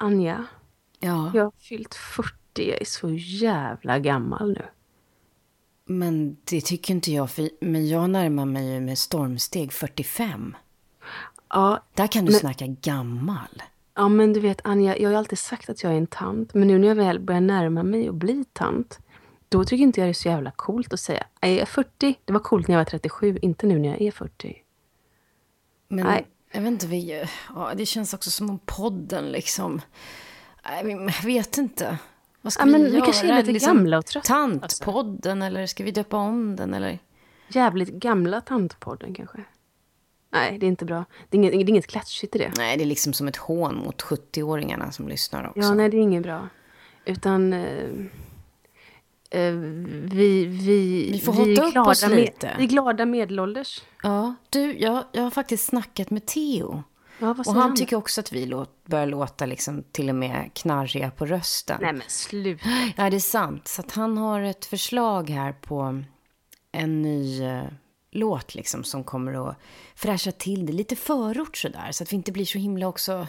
Anja, Ja, jag har fyllt 40. Jag är så jävla gammal nu. men det tycker inte jag. För, men jag närmar mig ju med stormsteg 45. Ja, Där kan du Men- snacka gammal. ja, men du vet Anja, jag har ju alltid sagt att jag är en tant. Men nu när jag väl börjar närma mig och bli tant, då tycker inte jag det är så jävla coolt att säga. "Nej, Jag är 40. Det var coolt när jag var 37, inte nu när jag är 40. Men Nej. Jag vet inte, vi, ja, det känns också som om podden liksom... Jag vet inte. Vad ska Ja, vi men vi göra? liksom kanske är lite gamla och trötta, Tantpodden, eller ska vi döpa om den? Eller? Jävligt gamla tantpodden kanske. Nej, det är inte bra. Det är inget, det är inget klatschigt i det. Nej, det är liksom som ett hån mot 70-åringarna som lyssnar också. Ja, nej, det är inget bra. Utan... Eh, vi, vi, Vi får vi är upp glada oss med- lite. Vi är glada medelålders. Ja, du, jag, jag har faktiskt snackat med Theo. Ja, Och han han? tycker också att vi låt, börjar låta liksom till och med knarriga på rösten. Nej men sluta. Ja, det är sant. Så att han har ett förslag här på en ny eh, låt liksom som kommer att fräscha till det. Lite förort sådär. Så att vi inte blir så himla också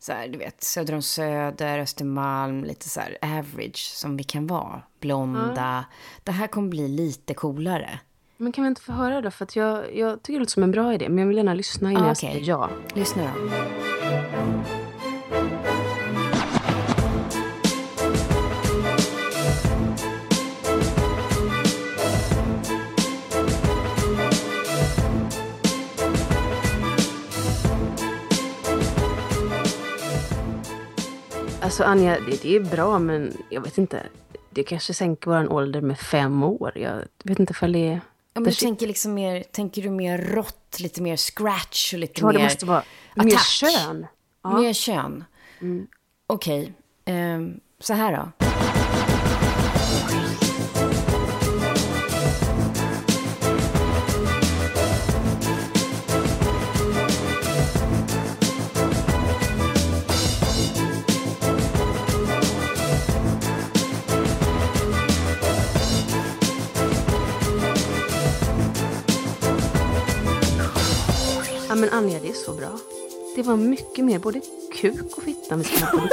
så här, du vet, söder om Söder, Östermalm, lite så här average som vi kan vara. Blonda. Det här kommer bli lite coolare. Men kan vi inte få höra då? För att jag, jag tycker det låter som en bra idé. Men jag vill gärna lyssna innan Ah, jag okej. säger ja. Lyssna då. Alltså Anja, det, det är bra men jag vet inte. Det kanske sänker vår ålder med fem år. Jag vet inte ifall det är... Ja, men du tänker, liksom mer, tänker du mer rått, lite mer scratch och lite ja, mer det måste vara mer attack? kön. Ja. Mer kön? Okej, ehm, så här då. Ja men Anja, det är så bra. Det var mycket mer både kuk och fitta vi ska ha på.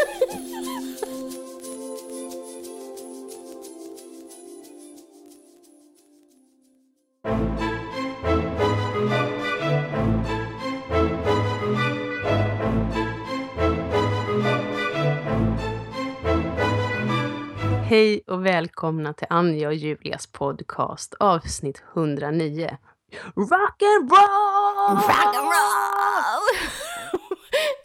Hej och välkomna till Anja och Julias podcast avsnitt 109. Rock and roll!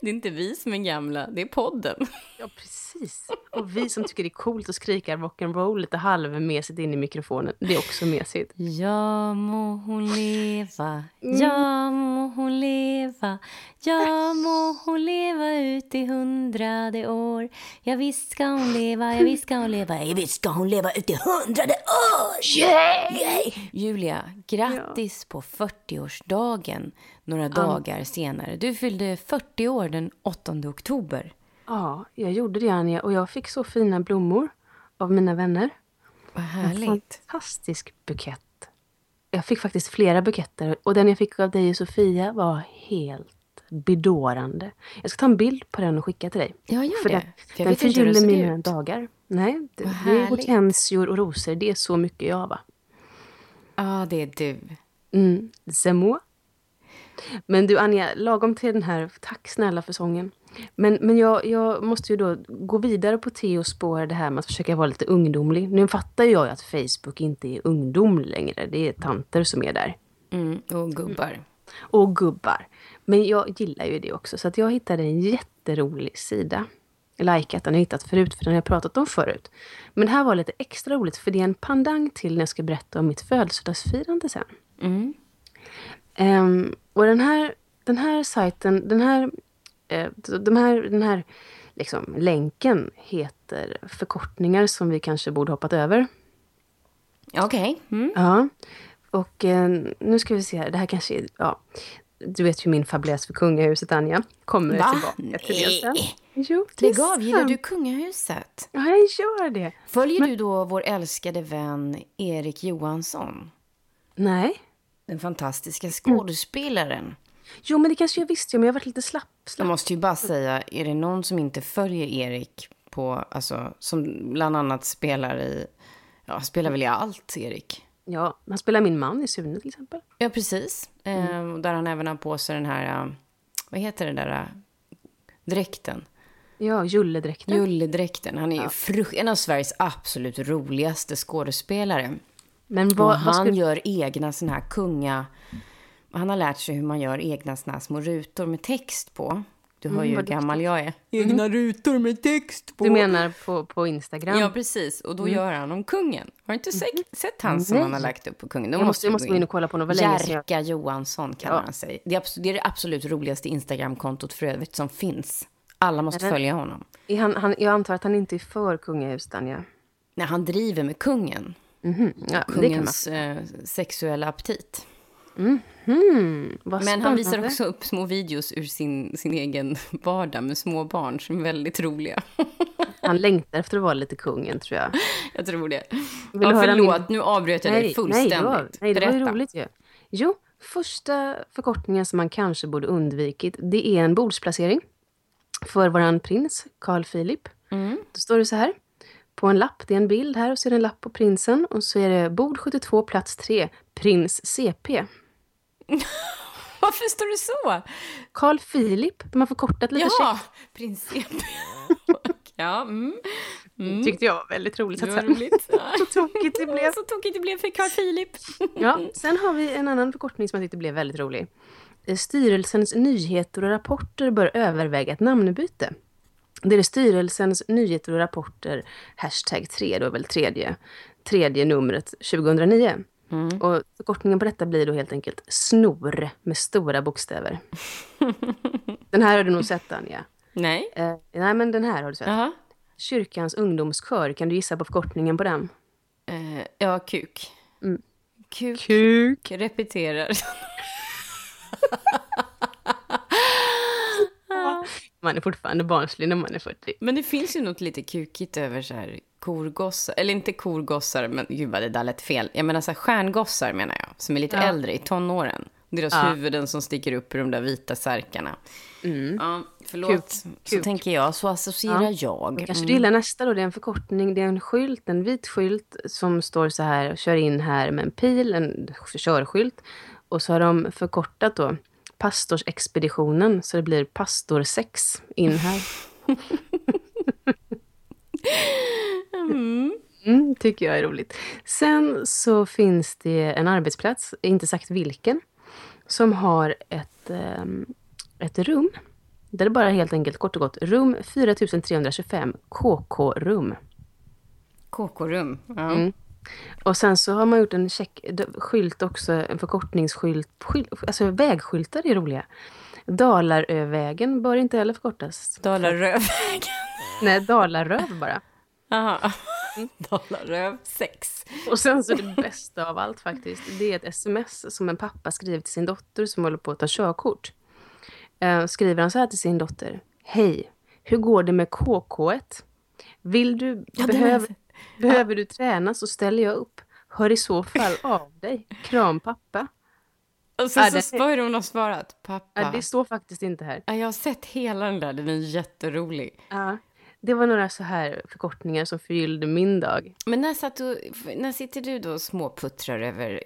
Det är inte vi som är gamla, det är podden. Ja, precis. Och vi som tycker det är coolt att skrika rock'n'roll lite halvmesigt in i mikrofonen, det är också mesigt. Ja må hon leva, ja må hon leva Ja må hon leva ut i hundrade år Ja visst ska hon leva, ja visst ska hon leva Ja visst ska hon leva ut i hundrade år Yay! Julia, grattis på 40-årsdagen några dagar senare. Du fyllde 40 år den 8 oktober. Ja, jag gjorde det Anja och jag fick så fina blommor av mina vänner. Vad En härligt. fantastisk bukett. Jag fick faktiskt flera buketter och den jag fick av dig och Sofia var helt bedårande. Jag ska ta en bild på den och skicka till dig. Ja, gör För det. den, För jag den förgyller mina dagar. Nej, det, det är hortensior och rosor. Det är så mycket jag va. Ja, det är du. Mm, c'est moi. Men du Anja, lagom till den här, tack snälla för sången. Men, men jag, jag måste ju då gå vidare på Theos spår, det här med att försöka vara lite ungdomlig. Nu fattar jag ju att Facebook inte är ungdom längre. Det är tanter som är där. Mm, och gubbar. Och gubbar. Men jag gillar ju det också. Så att jag hittade en jätterolig sida. Likat den har jag hittat förut, för den har jag pratat om förut. Men det här var lite extra roligt, för det är en pandang till när jag ska berätta om mitt födelsedagsfirande sen. Mm. Um, och den här, den här sajten, den här, de här, den här liksom, länken heter förkortningar som vi kanske borde hoppat över. Okej. Mm. Ja. Och uh, nu ska vi se här, det här kanske är, ja. Du vet ju min fabläs för kungahuset, Anja. Kommer Va? tillbaka till det sen. Jo, det Lägg av, gillar du kungahuset? Ja, jag gör det. Följer du då vår älskade vän Erik Johansson? Nej. Den fantastiska skådespelaren. Jo, men det kanske jag visste, men jag har varit lite slapp. Jag slapp. måste ju bara säga, är det någon som inte följer Erik på, alltså, som bland annat spelar i, ja, spelar väl i allt, Erik? Ja, han spelar min man i Sune till exempel. Ja, precis. Eh, där han även har på sig den här, eh, vad heter det där, eh, dräkten? Ja, Julledräkten. Julledräkten. Han är ju frukt- en av Sveriges absolut roligaste skådespelare. Men Och vad, vad han skulle... gör egna såna här kunga... Han har lärt sig hur man gör egna såna små rutor med text på. Du hör ju hur gammal jag är. Egna rutor med text på. Du menar på, på Instagram? Ja, precis. Och då gör han om kungen. Har du inte sett, sett han som Nej. han har lagt upp på kungen? Då jag måste, jag måste gå in och kolla på jag... Jerka Johansson kallar Ja. han sig. Det är, det är det absolut roligaste Instagramkontot för övrigt som finns. Alla måste följa honom. Han, han, jag antar att han inte är för kungahuset, Anja. När han driver med kungen. Mhm. Ja, det kan man. Kungens eh, sexuella aptit. Hmm, vad Men han visar spännande. också upp små videos ur sin, sin egen vardag med små barn som är väldigt roliga. Han längtar efter att vara lite kungen, tror jag. Jag tror det. du ja, förlåt, min- nu avbröt jag dig Nej, fullständigt. det var, nej, det var ju roligt ju. Jo, första förkortningen som man kanske borde undvikit, det är en bordsplacering för våran prins, Carl Philip. Mm. Då står det så här. På en lapp, det är en bild här och så är det en lapp på prinsen och så är det bord 72, plats 3, prins CP. Varför står det så? Carl Philip, de har förkortat lite Ja, prins CP. ja, mm. käckt. Tyckte jag var väldigt roligt. Det att var roligt. Så tokigt det blev. Så tokigt det blev för Carl Philip. Ja, sen har vi en annan förkortning som jag tyckte blev väldigt rolig. Eh, Styrelsens nyheter och rapporter bör överväga ett namnbyte. Det är styrelsens nyheter och rapporter, hashtag 3, då är väl tredje, tredje numret 2009. Och förkortningen på detta blir då helt enkelt SNOR med stora bokstäver. den här har du nog sett, Anja. Nej. Eh, nej, men den här har du sett. Jaha. Kyrkans ungdomskör, kan du gissa på förkortningen på den? Eh, ja, kuk. Kuk. Kuk. Repeterar. Man är fortfarande barnslig när man är 40. Men det finns ju något lite kukigt över så här korgossar, eller inte korgossar, men gud vad det där lät fel. Jag menar så här stjärngossar menar jag, som är lite Ja. äldre, i tonåren. Deras Ja. huvuden som sticker upp ur de där vita särkarna. Ja, förlåt, Kuk, så kuk. tänker jag, så associerar jag. Kanske du gillar nästa då, det är en förkortning, det är en skylt, en vit skylt som står så här, kör in här med en pil, en körskylt. Och så har de förkortat då pastorsexpeditionen, så det blir pastor 6 in här. Mm, tycker jag är roligt. Sen så finns det en arbetsplats, inte sagt vilken, som har ett, ehm, ett rum. Där det bara helt enkelt kort och gott rum 4325 KK-rum. KK-rum. Ja. Mm. Och sen så har man gjort en check, skylt också, en förkortningsskylt. Skylt, alltså vägskyltar är roliga. Dalarövägen bör inte heller förkortas. Dalarövvägen. Nej, Dalaröv bara. Jaha. Dalaröv 6. Och sen så det bästa av allt faktiskt, det är ett sms som en pappa skriver till sin dotter som håller på att ta körkort. Eh, skriver han så här till sin dotter. Hej, hur går det med KK1? Vill du, Ja, behöver, behöver du träna så ställer jag upp. Hör i så fall av dig. Kram pappa. Och så, Ja, så det- spör hon har svarat. Pappa. Ja, det står faktiskt inte här. Ja, jag har sett hela den där, den är jätterolig. Ja, det var några så här förkortningar som förgyllde min dag. Men när, satt du, när sitter du då och småputtrar över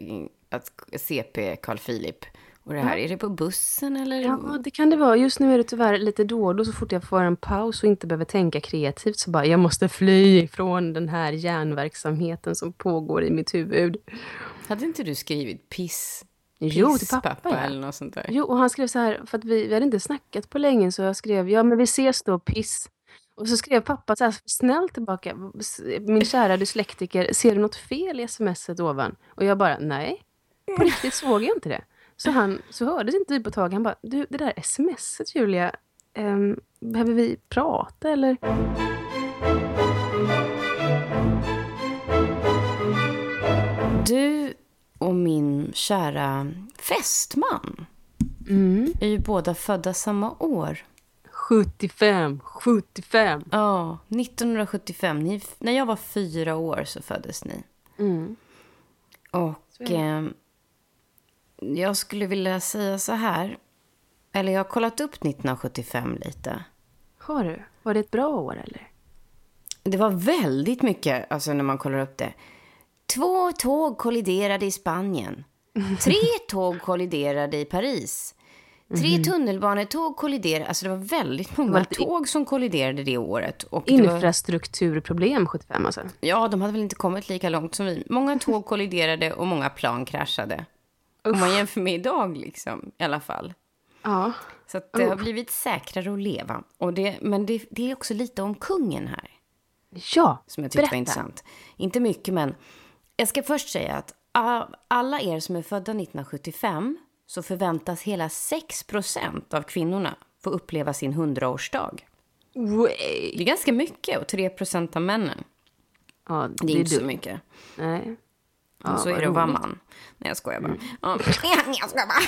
att CP Carl Philip Och det här, är det på bussen eller? Ja, det kan det vara. Just nu är det tyvärr lite då och då, så fort jag får en paus och inte behöver tänka kreativt, så bara, jag måste fly ifrån den här hjärnverksamheten som pågår i mitt huvud. Hade inte du skrivit piss? Jo, till pappa, Pisspappa ja. eller något sånt där? Jo, och han skrev så här, för att vi, vi hade inte snackat på länge, så jag skrev, ja men vi ses då, piss. Och så skrev pappa så här snällt tillbaka, min kära dyslektiker, ser du något fel i smset ovan? Och jag bara, nej, på riktigt såg jag inte det. Så han, så hördes inte vi på ett tag, han bara, du det där smset Julia, ehm, behöver vi prata eller? Du och min kära fästman Mm. är ju båda födda samma år. 75, 75. Ja, 1975. Ni, när jag var fyra år så föddes ni. Mm. Och eh, jag skulle vilja säga så här. Eller jag har kollat upp 1975 lite. Har du? Var det ett bra år eller? Det var väldigt mycket, alltså när man kollar upp det. Två tåg kolliderade i Spanien. Tre tåg kolliderade i Paris. Tre tunnelbanetåg kolliderade. Alltså det var väldigt många lite- tåg som kolliderade det året. Och var, Infrastrukturproblem 75 alltså. ja, de hade väl inte kommit lika långt som vi. Många tåg kolliderade och många plan kraschade. Om man jämför med idag liksom, i alla fall. Ja. Så det har blivit säkrare att leva. Och det, men det, det är också lite om kungen här. Ja, som jag tyckte berätta. var intressant. Inte mycket, men jag ska först säga att av alla er som är födda 1975 så förväntas hela 6% av kvinnorna få uppleva sin 100-årsdag. Way. Det är ganska mycket och 3% av männen. Ja, Det är inte så dumt. mycket. Nej. Och så är det att vara man. Nej, jag skojar bara. Ja. Jag skojar bara.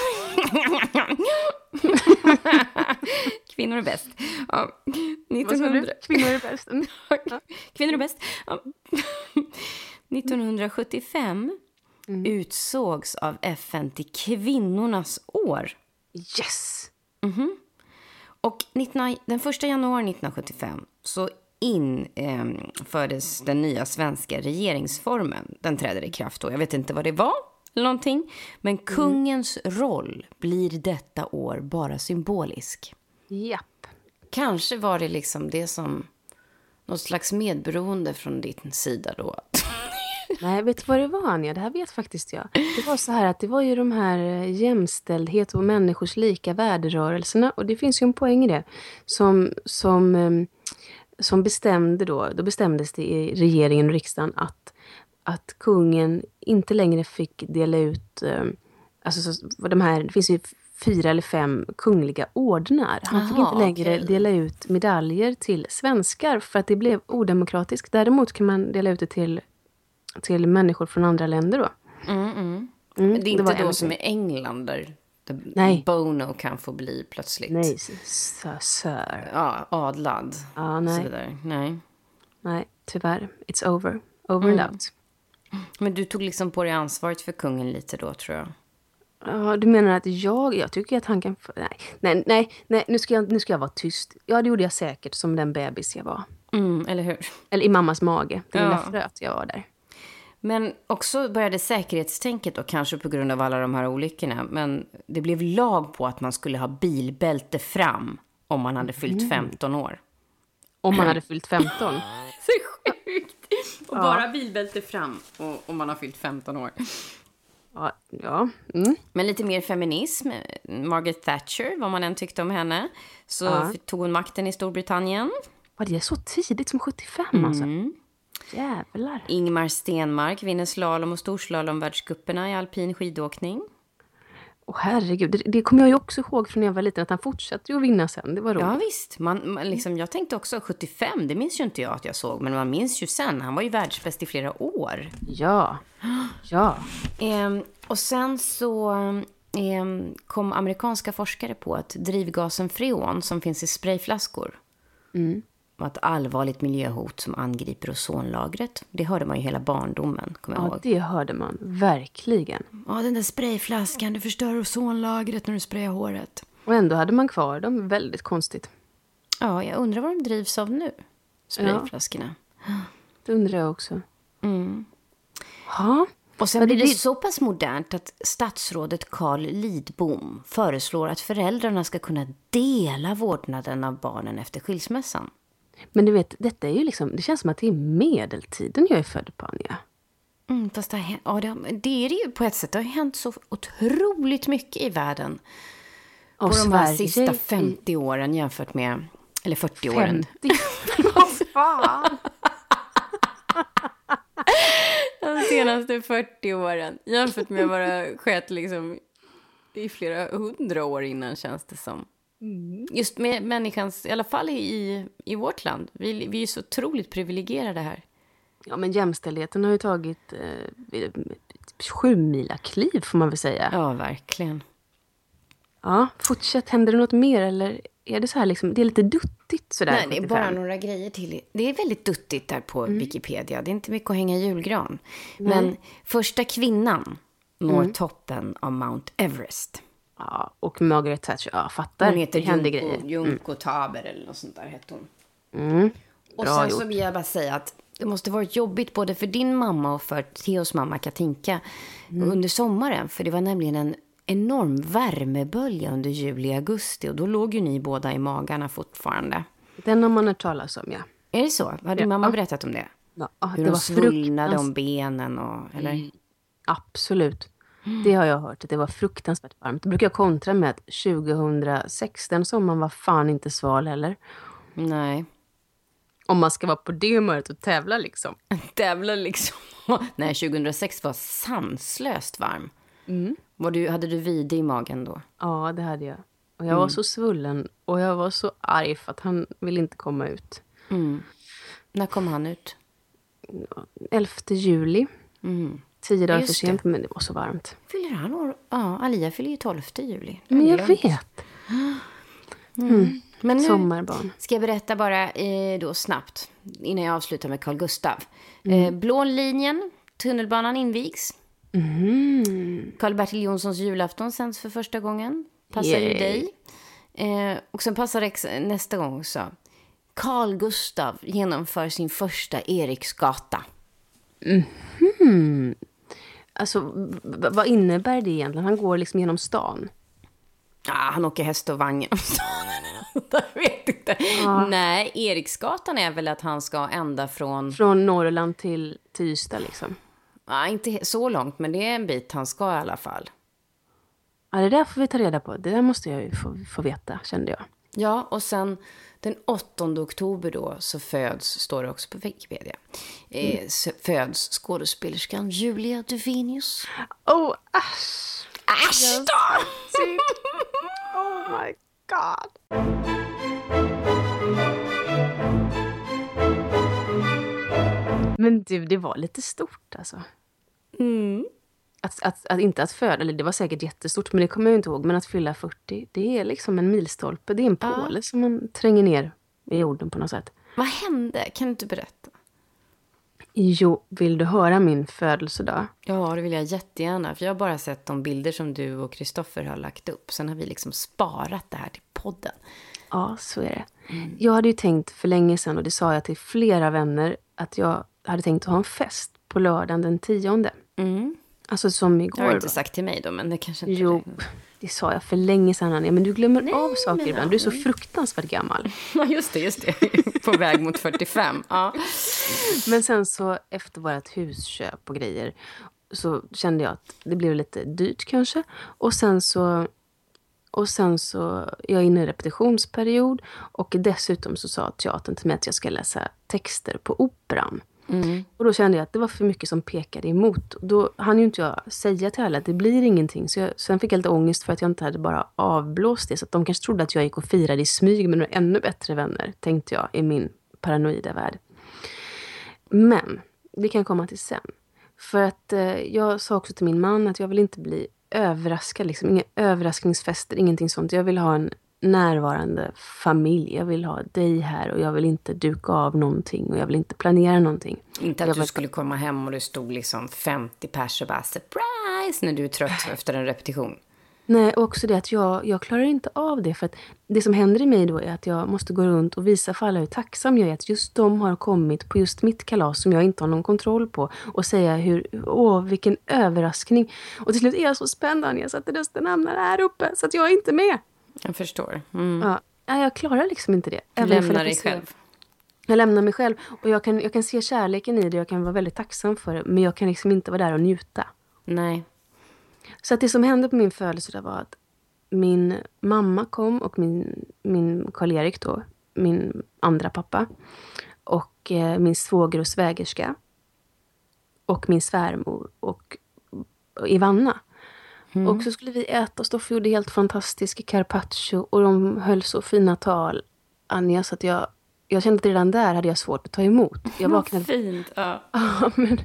Kvinnor är bäst. Ja. Vad sa 1900... du? Kvinnor är bäst. Mm. Kvinnor är bäst. Ja. 1975 utsågs av FN till kvinnornas år. Yes! Och 19, den 1 januari 1975 så infördes den nya svenska regeringsformen. Den träder i kraft då. Jag vet inte vad det var eller någonting. Men kungens roll blir detta år bara symbolisk. Japp. Kanske var det liksom det som något slags medberoende från din sida då. Nej, vet du vad det var Anja? Det här vet faktiskt jag. Det var så här att det var ju de här eh, jämställdhet och människors lika värderörelserna och det finns ju en poäng i det som, som, em, som bestämde då, då bestämdes det i regeringen och riksdagen att, att kungen inte längre fick dela ut, em, alltså så, de här, det finns ju fyra eller fem kungliga ordnar. Han fick Aha, inte längre okej. dela ut medaljer till svenskar för att det blev odemokratiskt. Däremot kan man dela ut det till till människor från andra länder då. Mm, Men det är inte då en- som i England där där Nej. Bono kan få bli plötsligt Nej, sir. ja, adlad. Och nej. Så vidare. nej. Nej, tyvärr. It's over. Over and out. Men du tog liksom på dig ansvaret för kungen lite då, tror jag. Ja, du menar att jag... Jag tycker att han kan... Nej, nej, nej, nej nu, ska jag, nu ska jag vara tyst. Ja, det gjorde jag säkert som den bebis jag var. Mm, eller hur? Eller i mammas mage. Lilla Ja. fröet jag var där. Men också började säkerhetstänket då, kanske på grund av alla de här olyckorna. Men det blev lag på att man skulle ha bilbälte fram om man hade fyllt 15 år. Om man hade fyllt 15. Så sjukt! Och bara bilbälte fram om man har fyllt 15 år. Ja, ja. Mm. Men lite mer feminism. Margaret Thatcher, vad man än tyckte om henne, så Ja. tog hon makten i Storbritannien. Var det så tidigt som 75 alltså? Jävlar. Ingmar Stenmark vinner slalom och storslalomvärldscuperna i alpin skidåkning. Åh herregud, det, det kommer jag ju också ihåg från när jag var liten, att han fortsatte ju att vinna sen. Det var roligt. Ja visst, man, man, liksom, jag tänkte också 75, det minns ju inte jag att jag såg, men man minns ju sen, han var ju världsbäst i flera år. Ja. Ja. Ehm, och sen så ehm, kom amerikanska forskare på att drivgasen freon som finns i sprayflaskor var ett allvarligt miljöhot som angriper ozonlagret. Det hörde man ju hela barndomen, kommer jag ja, ihåg. det hörde man. Verkligen. Ja, den där sprayflaskan, du förstör ozonlagret när du sprayar håret. Och ändå hade man kvar dem. Väldigt konstigt. Ja, jag undrar vad de drivs av nu, sprayflaskorna. Det undrar jag också. Mm. Ja. Och sen Ja, blir det så pass modernt att statsrådet Carl Lidbom föreslår att föräldrarna ska kunna dela vårdnaden av barnen efter skilsmässan. Men du vet, detta är ju liksom, det känns som att det är medeltiden jag är född på, Anja. Mm, fast det, har, ja, det, har, det är det ju på ett sätt. Det har hänt så otroligt mycket i världen på Och de här Sverige sista i- 50 åren jämfört med, eller 40 åren. 50. Vad fan? De senaste 40 åren jämfört med vad det skett liksom i flera hundra år innan känns det som. Just med människans, i alla fall i, i vårt land. Vi, vi är så otroligt privilegierade här. Ja, men jämställdheten har ju tagit eh, sju mila kliv får man väl säga. Ja. Ja, verkligen. fortsätt. Händer det något mer eller är det så här liksom, det är lite duttigt sådär? Nej, det är 75? bara några grejer till. Det är väldigt duttigt där på Wikipedia. Det är inte mycket att hänga i julgran. Men första kvinnan når toppen av Mount Everest. Ja, och Margaret Thatcher, ja fattar. Hon heter Junko, grejer. Junko Taber eller något sånt där hette hon. Mm. Och Bra sen gjort. så vill jag bara säga att det måste varit jobbigt både för din mamma och för Theos mamma Katinka Mm. under sommaren. För det var nämligen en enorm värmebölja under juli och augusti. Och då låg ju ni båda i magarna fortfarande. Den har man hört talas om, ja. Är det så? Har din mamma berättat om det? ja Hur det de var svullnade om benen och... Eller? Absolut. Det har jag hört, att det var fruktansvärt varmt. Då brukar jag kontra med att 2006, den sommaren var fan inte sval heller. Nej. Om man ska vara på det humöret och tävla liksom. Tävlar liksom. Nej, 2006 var sanslöst varm. Var du, hade du vide i magen då? Ja, det hade jag. Och jag var så svullen och jag var så arg för att han ville inte komma ut. När kom han ut? 11 juli. Tio dagar för sent, men det var så varmt. Fyller han år? Ja, Alia fyller ju 12 juli. Men jag Glömt. vet. Men nu Sommarbarn. ska jag berätta bara eh, då snabbt, innan jag avslutar med Carl Gustav. Eh, Blå linjen, tunnelbanan invigs. Karl-Bertil Jonssons julafton sänds för första gången. Passar ju dig. Eh, och sen passar det ex- nästa gång också. Carl Gustav genomför sin första Eriksgata. Alltså, vad innebär det egentligen? Han går liksom genom stan. Ah, han åker häst och vagn genom stan. Jag vet inte. Nej, Eriksgatan är väl att han ska ända från... Från Norrland till, till Ystad liksom. Ja, inte he- så långt, men det är en bit han ska i alla fall. Ja, det där får vi ta reda på. Det där måste jag ju få, få veta, kände jag. Ja, och sen den 8 oktober då så föds, står det också på Wikipedia, eh, så föds skådespelerskan Julia Duvenius. Oh, äsch! Äsch då! Oh my god. Men du, det var lite stort alltså. Att, att, att inte att föda, eller det var säkert jättestort, men det kommer jag inte ihåg. Men att fylla 40, det är liksom en milstolpe. Det är en påle som man tränger ner i jorden på något sätt. Vad hände? Kan du inte berätta? Jo, vill du höra min födelsedag? Ja, det vill jag jättegärna. För jag har bara sett de bilder som du och Kristoffer har lagt upp. Sen har vi liksom sparat det här till podden. Ja, så är det. Jag hade ju tänkt för länge sedan, och det sa jag till flera vänner, att jag hade tänkt att ha en fest på lördagen den tionde. Alltså som Det igår. har du inte sagt till mig då, men det kanske inte Jo, räknas. det sa jag för länge sedan, Anja. Men du glömmer Nej, av saker ibland. Du är så fruktansvärt gammal. Ja, just det, just det. På väg mot 45. Ja. Men sen så efter vårt husköp och grejer så kände jag att det blev lite dyrt kanske. Och sen så, och sen så är jag inne i repetitionsperiod och dessutom så sa teatern till mig att jag ska läsa texter på operan. Mm. Och då kände jag att det var för mycket som pekade emot. Och Då hann ju inte jag säga till alla att det blir ingenting. Så jag, sen fick jag lite ångest för att jag inte hade bara avblåst det. Så att de kanske trodde att jag gick och firade i smyg med några ännu bättre vänner, tänkte jag i min paranoida värld. Men det kan komma till sen. För att eh, jag sa också till min man att jag vill inte bli överraskad. Liksom. Inga överraskningsfester, ingenting sånt. Jag vill ha en närvarande familj. Jag vill ha dig här och jag vill inte duka av någonting och jag vill inte planera någonting. Inte att Jag du vet- skulle komma hem och det stod liksom 50 pers och bara surprise när du är trött efter en repetition. Nej, och också det att jag, jag klarar inte av det. För att det som händer i mig då är att jag måste gå runt och visa för alla hur tacksam jag är att just de har kommit på just mitt kalas som jag inte har någon kontroll på. Och säga hur, åh vilken överraskning. Och till slut är jag så spänd Anja, så att rösten hamnar här uppe. Så att jag är inte med. Jag förstår. Mm. Ja, jag klarar liksom inte det. Du lämnar dig se- själv. Jag lämnar mig själv. Och jag kan, jag kan se kärleken i det, jag kan vara väldigt tacksam för det. Men jag kan liksom inte vara där och njuta. Nej. Så att det som hände på min födelsedag var att min mamma kom och min, min Karl-Erik då, min andra pappa. Och eh, min svåger och svägerska. Och min svärmor och, och Ivanna. Och så skulle vi äta och Stoffe gjorde helt fantastisk carpaccio och de höll så fina tal, Anja, så att jag, jag kände att redan där hade jag svårt att ta emot. Jag vaknade Fint. Ja. Ja, men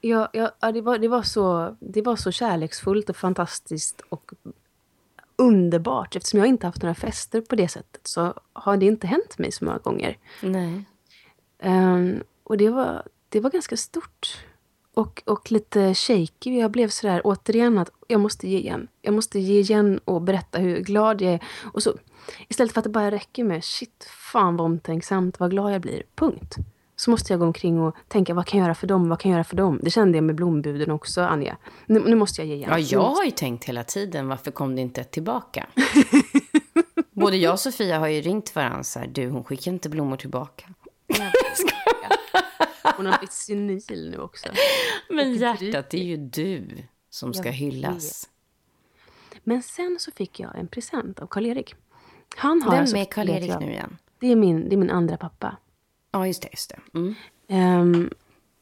jag, ja, det, var, det, var så, det var så kärleksfullt och fantastiskt och underbart. Eftersom jag inte haft några fester på det sättet så har det inte hänt mig så många gånger. Nej. Ehm, och det var, det var ganska stort. Och, och lite shaky. Jag blev sådär återigen att jag måste ge igen. Jag måste ge igen och berätta hur glad jag är. Och så, istället för att det bara räcker med shit, fan vad omtänksamt, vad glad jag blir. Punkt. Så måste jag gå omkring och tänka, vad kan jag göra för dem? Vad kan jag göra för dem? Det kände jag med blombuden också, Anja. Nu, nu måste jag ge igen. Ja, jag har ju tänkt hela tiden, varför kom det inte tillbaka? Både jag och Sofia har ju ringt varandra så här, du, hon skickar inte blommor tillbaka. Hon har blivit senil nu också. Men hjärtat, det är ju du som ska hyllas. Men sen så fick jag en present av Karl-Erik. Han har Vem alltså är Karl-Erik nu igen? Det är min, det är min andra pappa. Ja, just det. Just det. Mm. Ehm,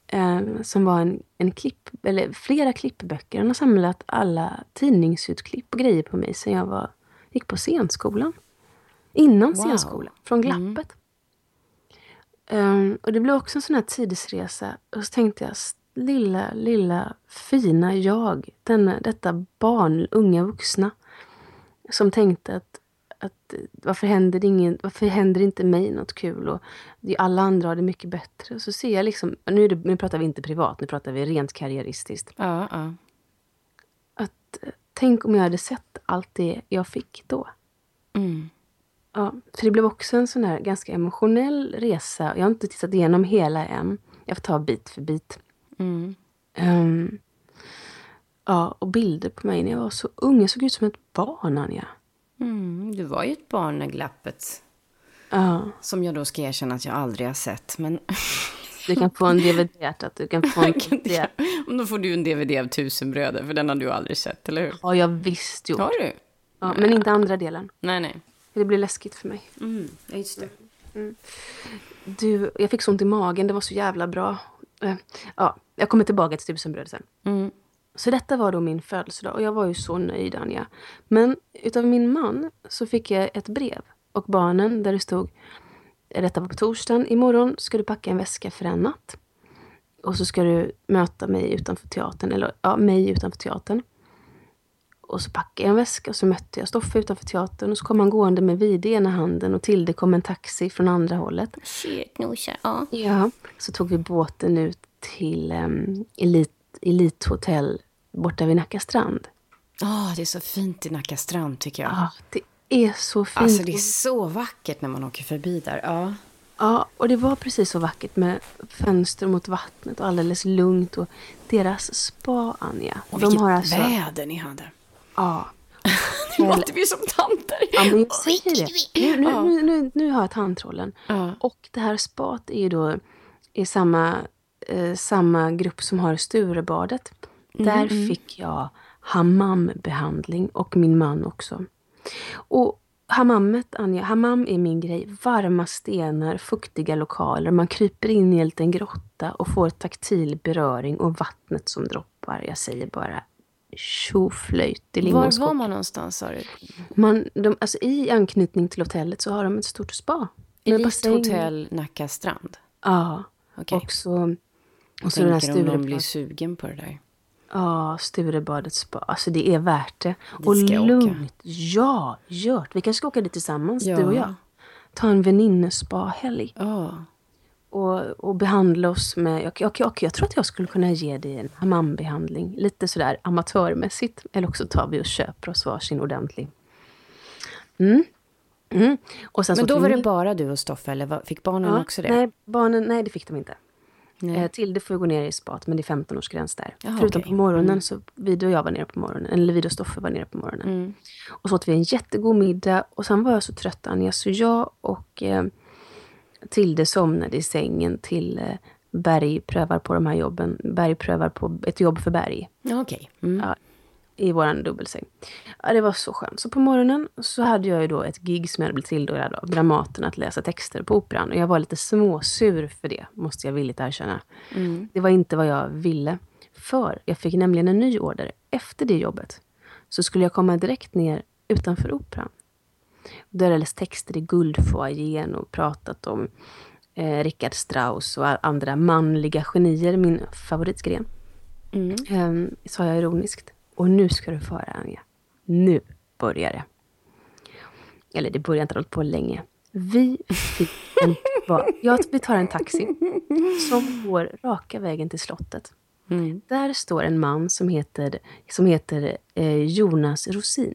ehm, som var en, en klipp, eller flera klippböcker. Han har samlat alla tidningsutklipp och grejer på mig sen jag var, gick på scenskolan. Innan Wow. scenskolan, från Glappet. Ehm, och det blev också en sån här tidsresa. Och så tänkte jag, lilla, lilla fina jag, denna, detta barn, unga vuxna, som tänkte att, att varför, händer det ingen, varför händer inte mig något kul? Och alla andra har det mycket bättre. Och så ser jag liksom, nu, det, nu pratar vi inte privat, nu pratar vi rent karriäristiskt. Ja, ja. Att, eh, tänk om jag hade sett allt det jag fick då. Mm. Ja, för det blev också en sån här ganska emotionell resa. Jag har inte tittat igenom hela än. Jag får ta bit för bit. Mm. Ehm, ja, och bilder på mig när jag var så ung. Jag såg ut som ett barn, Anja. Mm. Du var ju ett barn när glappet, Ja, som jag då ska erkänna att jag aldrig har sett. Men du kan få en DVD-hjärtat. Du kan få en DVD. Om då får du en DVD av Tusenbröder, för den har du aldrig sett, eller hur? har jag visst gjort. Har du? Ja, men inte andra delen. Nej, nej. Det blir läskigt för mig. Mm. Just det. Du, jag fick så ont i magen. Det var så jävla bra. Eh, Ja, jag kommer tillbaka till tusenbröd sen. Mm. Så detta var då min födelsedag och jag var ju så nöjd, Anja. Men utav min man så fick jag ett brev och barnen där det stod Detta var på torsdagen. Imorgon ska du packa en väska för en natt. Och så ska du möta mig utanför teatern. Eller ja, mig utanför teatern. Och så packade jag en väska och så mötte jag Stoffe utanför teatern. Och så kom han gående med vide i ena handen och Tilde kom en taxi från andra hållet. Sötnosar, ja. Ja. Så tog vi båten ut till um, Elit, Elithotell borta vid Nacka strand. Åh, det är så fint i Nacka strand, tycker jag. Ja, det är så fint. Alltså, det är så vackert när man åker förbi där. Ja. Ja, och det var precis så vackert med fönster mot vattnet och alldeles lugnt. Och deras spa, Anja. Och de vilket har alltså... väder ni hade. Ja. Nu låter vi som tanter. Ja, men jag säger det. Nu, nu, nu, nu, nu har jag tandtrollen. Ja. Och det här spat är ju då i samma, eh, samma grupp som har Sturebadet. Där fick jag hammambehandling och min man också. Och hammammet, Anja, hammam är min grej. Varma stenar, fuktiga lokaler. Man kryper in i en liten grotta och får taktil beröring och vattnet som droppar. Jag säger bara tjoflöjt i Var lingonskog. var man någonstans, sa du? Man, de, alltså I anknytning till hotellet så har de ett stort spa. Elite. Hotel Nacka strand. Ja. Okej. Och så, och så den här Tänker om någon blir sugen på det där. ja, Sturebadets spa. Alltså det är värt det. Dit och jag åka. lugnt. Ja, gört. Vi kanske ska åka dit tillsammans, Ja. du och jag. Ta en väninnespa-helg. Ja. Och, och behandla oss med... Jag, jag, jag, jag tror att jag skulle kunna ge dig en hammambehandling. Lite sådär amatörmässigt. Eller också tar vi och köper oss varsin ordentlig. Mm. Mm. Och sen Men då var det bara du och Stoffe, eller fick barnen Ja, också det? Nej, barnen, nej, det fick de inte. Nej. Eh, Tilde får gå ner i spat, men det är 15-årsgräns där. Jaha, Förutom okej. på morgonen, Mm. så Vid och jag var nere på morgonen. Eller Vid och Stoffe var nere på morgonen. Mm. Och så åt vi en jättegod middag. Och sen var jag så trött, Anja, så jag och eh, Tilde somnade i sängen till eh, Berg prövar på de här jobben. Berg prövar på ett jobb för Berg okej. Mm. Ja. i våran dubbelsäng. Ja, det var så skönt. Så på morgonen så hade jag ju då ett gig som jag hade blivit tilldelad av Dramaten att läsa texter på Operan. Och jag var lite småsur för det, måste jag villigt erkänna. Mm. Det var inte vad jag ville. För jag fick nämligen en ny order. Efter det jobbet så skulle jag komma direkt ner utanför Operan. Där jag läst texter i guldfoajén och pratat om eh, Richard Strauss och andra manliga genier, min favoritgren. Mm. Um, sa jag ironiskt. Och nu ska du få höra, Anja. Nu börjar det. Eller det börjar inte, har hållit på länge. Vi fick en... Ja, vi tar en taxi som går raka vägen till slottet. Mm. Där står en man som heter, som heter eh, Jonas Rosin.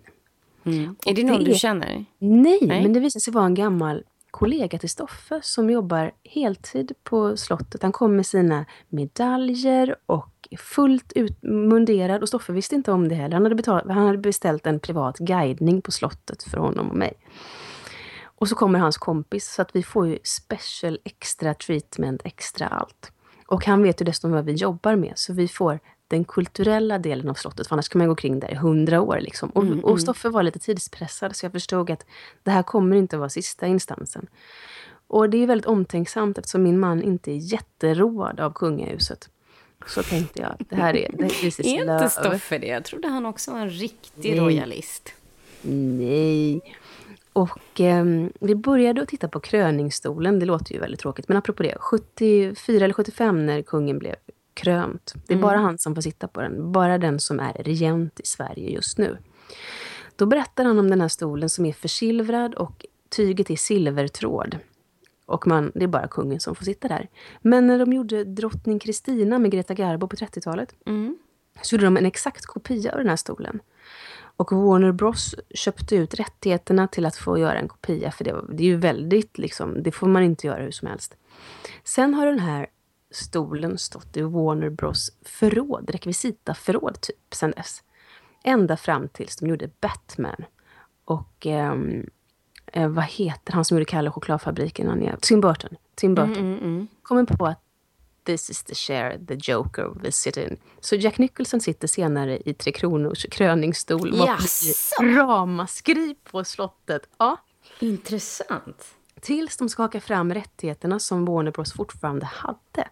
Mm. Är det det någon du är- känner? Nej, Nej. men det visade sig vara en gammal kollega till Stoffe som jobbar heltid på slottet. Han kom med sina medaljer och fullt utmunderad. Och Stoffe visste inte om det heller. Han hade, betalt, han hade beställt en privat guidning på slottet för honom och mig. Och så kommer hans kompis, så att vi får ju special, extra treatment, extra allt. Och han vet ju dessutom vad vi jobbar med, så vi får den kulturella delen av slottet, för annars kan man gå kring där i hundra år. Liksom. Och, och Stoffe var lite tidspressad, så jag förstod att det här kommer inte vara sista instansen. Och det är väldigt omtänksamt eftersom min man inte är jätteroad av kungahuset. Så tänkte jag, det här är... Det här Är inte. Stoffe det? Jag trodde han också var en riktig Nej. royalist. Nej. Och ehm, vi började att titta på kröningsstolen. Det låter ju väldigt tråkigt. Men apropå det. 74 eller 75 när kungen blev krönt. Det är bara han som får sitta på den. Bara den som är regent i Sverige just nu. Då berättar han om den här stolen som är försilvrad och tyget är silvertråd. Och man, det är bara kungen som får sitta där. Men när de gjorde drottning Kristina med Greta Garbo på 30-talet Mm. så gjorde de en exakt kopia av den här stolen. Och Warner Bros köpte ut rättigheterna till att få göra en kopia, för det, det är ju väldigt, liksom, det får man inte göra hur som helst. Sen har den här stolen stått i Warner Bros förråd, rekvisitaförråd typ, sen dess. Ända fram tills de gjorde Batman. Och ehm, eh, vad heter han som gjorde Kalle chokladfabriken? Anja? Tim Burton. Tim Burton Mm, mm. kommer på att this is the chair the Joker will sit in. Så Jack Nicholson sitter senare i Tre Kronors kröningsstol. blir Ramaskri på slottet. Ja. Intressant. Tills de skakar fram rättigheterna som Warner Bros fortfarande hade.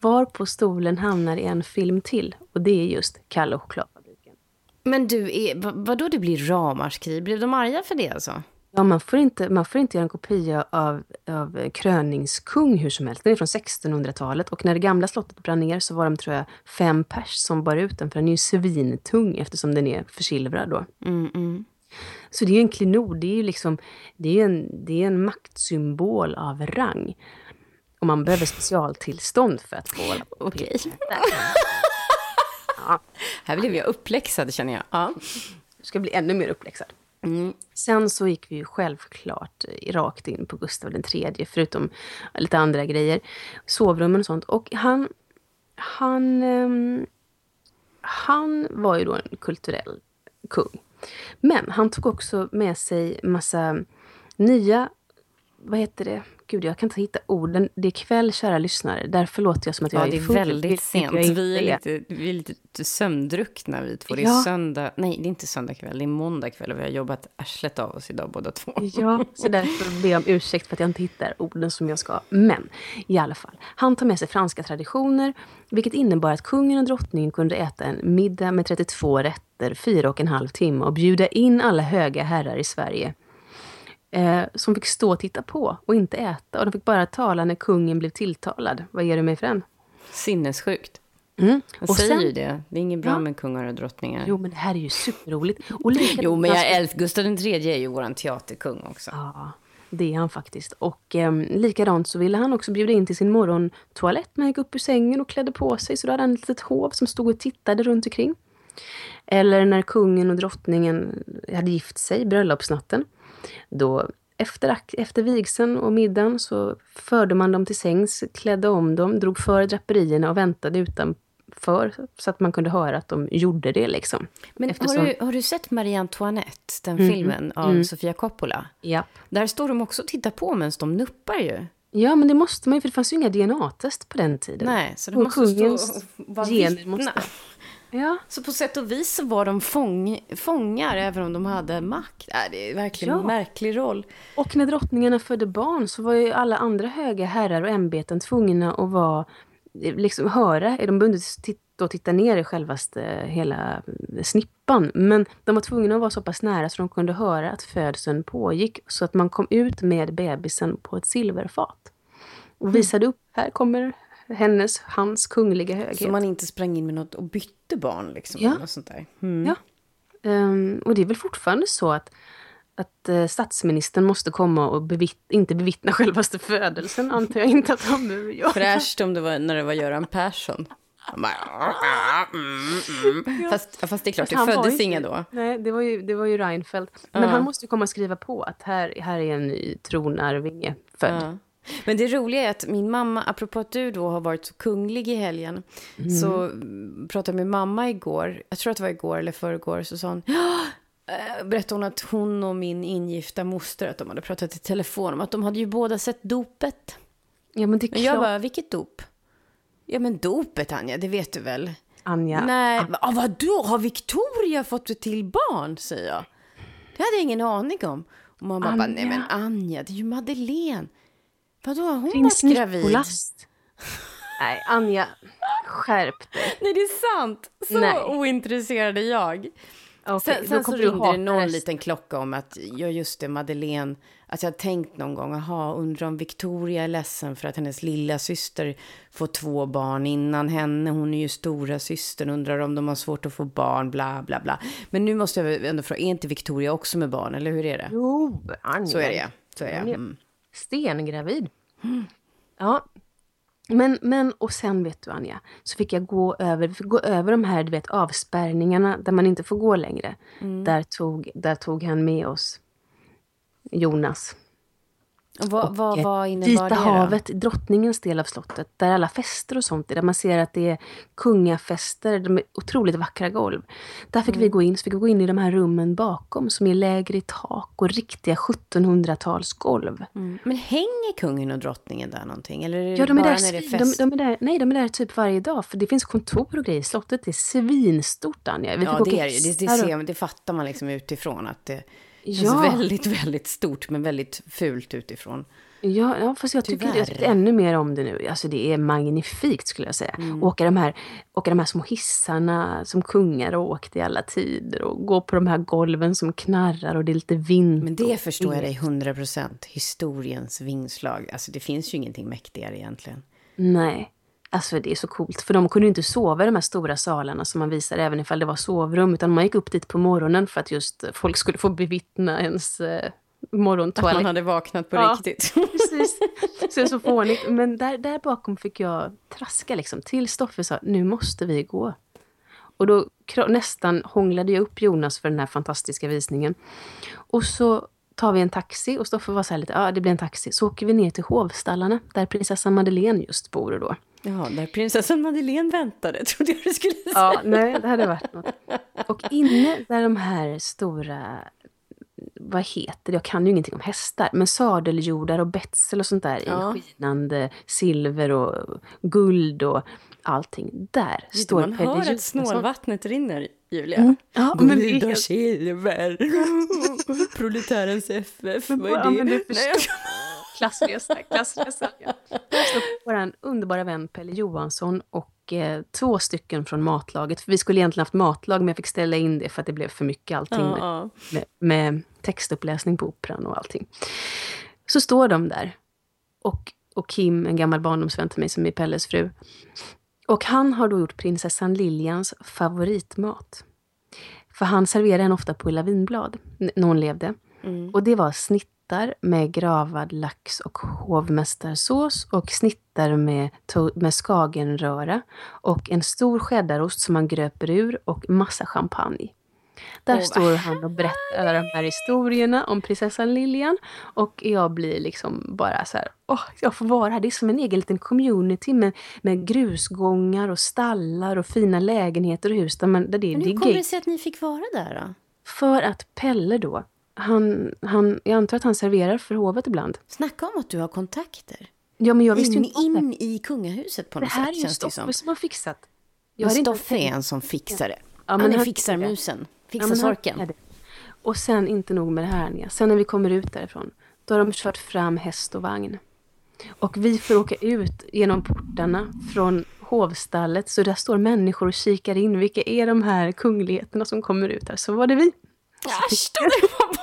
Var på stolen hamnar i en film till. Och det är just Kalle och chokladfabriken. Men du, är, vad, vadå det blir ramaskri? Blev de arga för det alltså? Ja, man får inte, man får inte göra en kopia av, av kröningskung hur som helst. Den är från 1600-talet och när det gamla slottet brann ner så var de, tror jag, fem pers som bar ut den. För den är ju svintung eftersom den är försilvrad då. Mm, mm. Så det är ju en klenod, det är ju liksom, det är en, det är en maktsymbol av rang. Och man behöver specialtillstånd för att få hålla på. Okej. Ja, Här blev jag uppläxad känner jag. Ja. du ska bli ännu mer uppläxad. Mm. Sen så gick vi ju självklart eh, rakt in på Gustav den tredje, förutom lite andra grejer. Sovrummen och sånt. Och han, han, ehm, han var ju då en kulturell kung. Men han tog också med sig massa nya, vad heter det? Gud, jag kan inte hitta orden. Det är kväll, kära lyssnare. Därför låter jag som att jag Ja, är det är full, väldigt sent. Vi är. lite, vi är lite sömndruckna vi två. Det är Ja. söndag. Nej, det är inte söndag kväll. Det är måndag kväll och vi har jobbat arslet av oss idag båda två. Ja, så därför ber jag om ursäkt för att jag inte hittar orden som jag ska. Men i alla fall, han tar med sig franska traditioner, vilket innebar att kungen och drottningen kunde äta en middag med 32 rätter, fyra och en halv timme och bjuda in alla höga herrar i Sverige. Eh, som fick stå och titta på och inte äta. Och de fick bara tala när kungen blev tilltalad. Vad ger du mig för den? Sinnessjukt. Mm. Jag Och säger sen- ju det. Det är inget bra Ja. med kungar och drottningar. Jo, men det här är ju superroligt. Och lika- Jo, men jag älskar Gustav III är ju våran teaterkung också. Ja. Det är han faktiskt. Och eh, likadant så ville han också bjuda in till sin morgontoalett när han gick upp ur sängen och klädde på sig. Så då hade han ett litet hov som stod och tittade runt omkring. Eller när kungen och drottningen hade gift sig, bröllopsnatten. Då efter, efter vigseln och middagen så förde man dem till sängs, klädde om dem, drog för draperierna och väntade utanför så att man kunde höra att de gjorde det. Liksom. Men Eftersom... har, du, har du sett Marie Antoinette, den mm. filmen av mm. Sofia Coppola? Ja. Där står de också och tittar på medan de nuppar ju. Ja, men det måste man ju, för det fanns ju inga DNA-test på den tiden. Nej, så det måste stå och vara gener måste... Ja. Så på sätt och vis så var de fång, fångar även om de hade makt. Äh, det är verkligen ja. en märklig roll. Och när drottningarna födde barn så var ju alla andra höga herrar och ämbeten tvungna att vara, liksom höra, de bundna att titta ner i självaste hela snippan. Men de var tvungna att vara så pass nära så de kunde höra att födseln pågick. Så att man kom ut med bebisen på ett silverfat. Och visade upp, här kommer hennes, hans kungliga höghet. Så man inte sprang in med något och bytte barn liksom? Ja. Och sånt där. Mm. ja. Um, och det är väl fortfarande så att, att uh, statsministern måste komma och bevitt, inte bevittna självaste födelsen, antar jag inte att han behöver göra. Fräscht om det var när det var Göran Persson. Bara, mm, mm. Fast, fast det är klart, det föddes inga då. Nej, det var ju, det var ju Reinfeldt. Men uh. han måste ju komma och skriva på att här, här är en ny tronarvinge född. Uh. Men det roliga är att min mamma, apropå att du då har varit så kunglig i helgen, mm. så pratade jag med mamma igår, jag tror att det var igår eller förrgår, så sa hon, äh, berättade hon att hon och min ingifta moster, att de hade pratat i telefon om att de hade ju båda sett dopet. Ja, men det är klart. jag bara, vilket dop? Ja, men dopet, Anja, det vet du väl? Anja. Nej, ah. vadå, har Victoria fått ett till barn, säger jag. Det hade jag ingen aning om. Och mamma Anja. bara, nej men Anja, det är ju Madeleine. Vadå, har hon Prins varit gravid? Nikolas. Nej, Anja, skärp dig. Nej, det är sant. Så Nej. ointresserad är jag. Okay, sen sen så ringde det någon liten klocka om att, ja just det, Madeleine, att jag har tänkt någon gång, jaha, undrar om Victoria är ledsen för att hennes lilla syster får två barn innan henne, hon är ju stora systern, undrar om de har svårt att få barn, bla bla bla. Men nu måste jag ändå fråga, är inte Victoria också med barn, eller hur är det? Jo, Anja. Så är det, så är det. Mm. Stengravid. Mm. Ja. Men, men, och sen vet du Anja, så fick jag gå över, fick gå över de här du vet, avspärrningarna där man inte får gå längre. Mm. Där, tog, där tog han med oss Jonas. Och vad, vad, vad innebar Vita det då? havet, drottningens del av slottet, där alla fester och sånt är, där man ser att det är kungafester, de är otroligt vackra golv. Där fick mm. vi gå in, så fick vi gå in i de här rummen bakom som är lägre i tak och riktiga 1700-talsgolv. Mm. Men hänger kungen och drottningen där någonting? Eller är ja, de är, där, när det är fest? De, de, är där, nej, de är där typ varje dag, för det finns kontor och grejer. Slottet är svinstort, Anja. Vi ja, det är det. Det, ser, det fattar man liksom utifrån att det Ja. väldigt, väldigt stort men väldigt fult utifrån. Ja, ja fast jag tycker, jag tycker ännu mer om det nu. Alltså det är magnifikt skulle jag säga. Mm. Åka, de här, åka de här små hissarna som kungar har åkt i alla tider och gå på de här golven som knarrar och det är lite vind. Men det förstår jag dig hundra procent. Historiens vingslag. Alltså det finns ju ingenting mäktigare egentligen. Nej. Alltså det är så coolt, för de kunde inte sova i de här stora salarna som man visar, även ifall det var sovrum, utan man gick upp dit på morgonen för att just folk skulle få bevittna ens eh, morgontoalett. Att man hade vaknat på ja, riktigt. precis. Så det är så fånigt. Men där, där bakom fick jag traska liksom, till Stoffe sa, nu måste vi gå. Och då nästan hånglade jag upp Jonas för den här fantastiska visningen. Och så tar vi en taxi och Stoffe var så här lite, ja det blir en taxi. Så åker vi ner till hovstallarna där prinsessan Madeleine just bor då. Ja, där prinsessan Madeleine väntade, trodde jag du skulle säga. Ja, nej, det hade varit något. Och inne där de här stora, vad heter det, jag kan ju ingenting om hästar, men sadeljordar och betsel och sånt där ja. i skinande silver och guld och allting. Där Lite, står Man Pelle hör att snålvattnet rinner, Julia. Mm. Ja, Guld och silver, proletärens FF, vad är det? det Klassresa, klassresa. Ja. Vår underbara vän Pelle Johansson och eh, två stycken från matlaget. För vi skulle egentligen haft matlag, men jag fick ställa in det för att det blev för mycket allting uh -uh. Med, med, textuppläsning på Operan och allting. Så står de där. Och, och Kim, en gammal barndomsvän till mig som är Pelles fru. Och han har då gjort prinsessan Liljans favoritmat. För han serverade henne ofta på lavinblad när hon levde. Mm. Och det var snitt köttbullar med gravad lax och hovmästarsås och snittar med, med skagenröra och en stor cheddarost som man gröper ur och massa champagne. Där oh, står han och berättar alla de här historierna om prinsessan Lilian. Och jag blir liksom bara så här, åh, jag får vara här. Det är som en egen liten community med, med grusgångar och stallar och fina lägenheter och hus. Där man, där det, Men hur kommer det sig att ni fick vara där då? För att Pelle då, han, han, jag antar att han serverar för hovet ibland. Snacka om att du har kontakter. Ja, men jag visste in, inte in i kungahuset på något sätt. Det här är ju Stoffe som har fixat. Jag Stoffe är en som fixar det. Ja, han är fixarmusen. Fixa ja, sorken. Och sen inte nog med det här, Anja. Sen när vi kommer ut därifrån, då har de kört fram häst och vagn. Och vi får åka ut genom portarna från hovstallet, så där står människor och kikar in. Vilka är de här kungligheterna som kommer ut här? Så var det vi. Äsch det var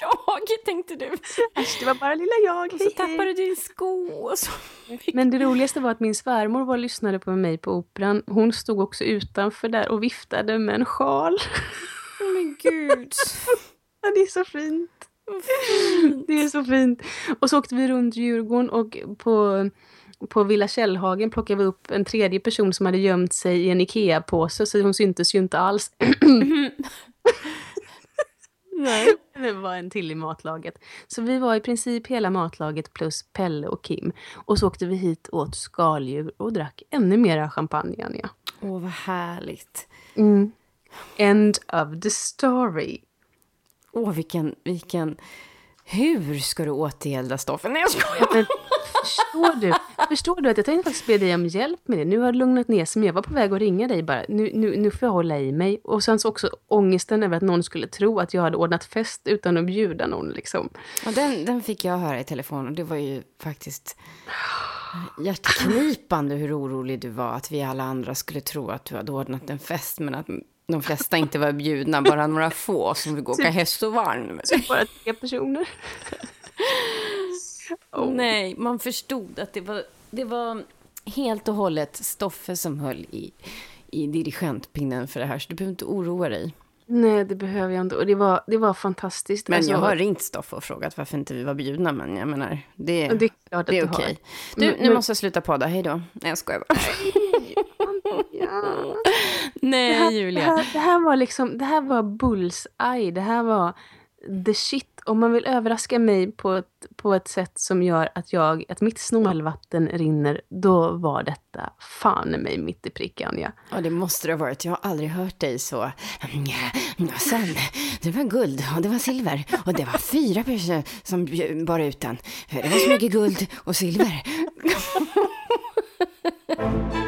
jag, tänkte du. Äsch, det var bara lilla jag. Och så tappade du din sko och så. Men det roligaste var att min svärmor var lyssnade på mig på operan. Hon stod också utanför där och viftade med en sjal. Men gud. ja, det är så fint. Det är så fint. Och så åkte vi runt Djurgården och på, på Villa Källhagen plockade vi upp en tredje person som hade gömt sig i en IKEA-påse så hon syntes ju inte alls. Nej. Det var en till i matlaget. Så vi var i princip hela matlaget plus Pelle och Kim. Och så åkte vi hit, åt skaldjur och drack ännu mera champagne, Anja. Åh, vad härligt. Mm. End of the story. Åh, vilken, vilken... Hur ska du återgälda stoffen? Nej, jag skojar. förstår, du, förstår du att jag tänkte faktiskt be dig om hjälp med det. Nu har det lugnat ner sig, men jag var på väg att ringa dig bara. Nu, nu, nu får jag hålla i mig. Och sen så också ångesten över att någon skulle tro att jag hade ordnat fest utan att bjuda någon. Liksom. Ja, den, den fick jag höra i telefon och det var ju faktiskt hjärtknipande hur orolig du var att vi alla andra skulle tro att du hade ordnat en fest men att de flesta inte var bjudna, bara några få som gå åka typ- häst och vagn. Typ bara tre personer. oh. Nej, man förstod att det var, det var helt och hållet Stoffe som höll i, i dirigentpinnen för det här, så du behöver inte oroa dig. Nej, det behöver jag inte. Och det var, det var fantastiskt. Men alltså, jag har ringt Stoffe och frågat varför inte vi var bjudna. Men jag menar, det, det är, det är okej. Okay. Du, nu men, måste jag sluta podda. Hej då. Nej, jag skojar bara. Nej, det här, Julia. Det här, det här, var liksom, det här var bullseye. Det här var the shit. Om man vill överraska mig på ett, på ett sätt som gör att, jag, att mitt snålvatten rinner, då var detta fan mig mitt i pricken, ja. Ja, det måste det ha varit. Jag har aldrig hört dig så. Och sen, det var guld och det var silver och det var fyra personer som bar ut den. Det var så mycket guld och silver.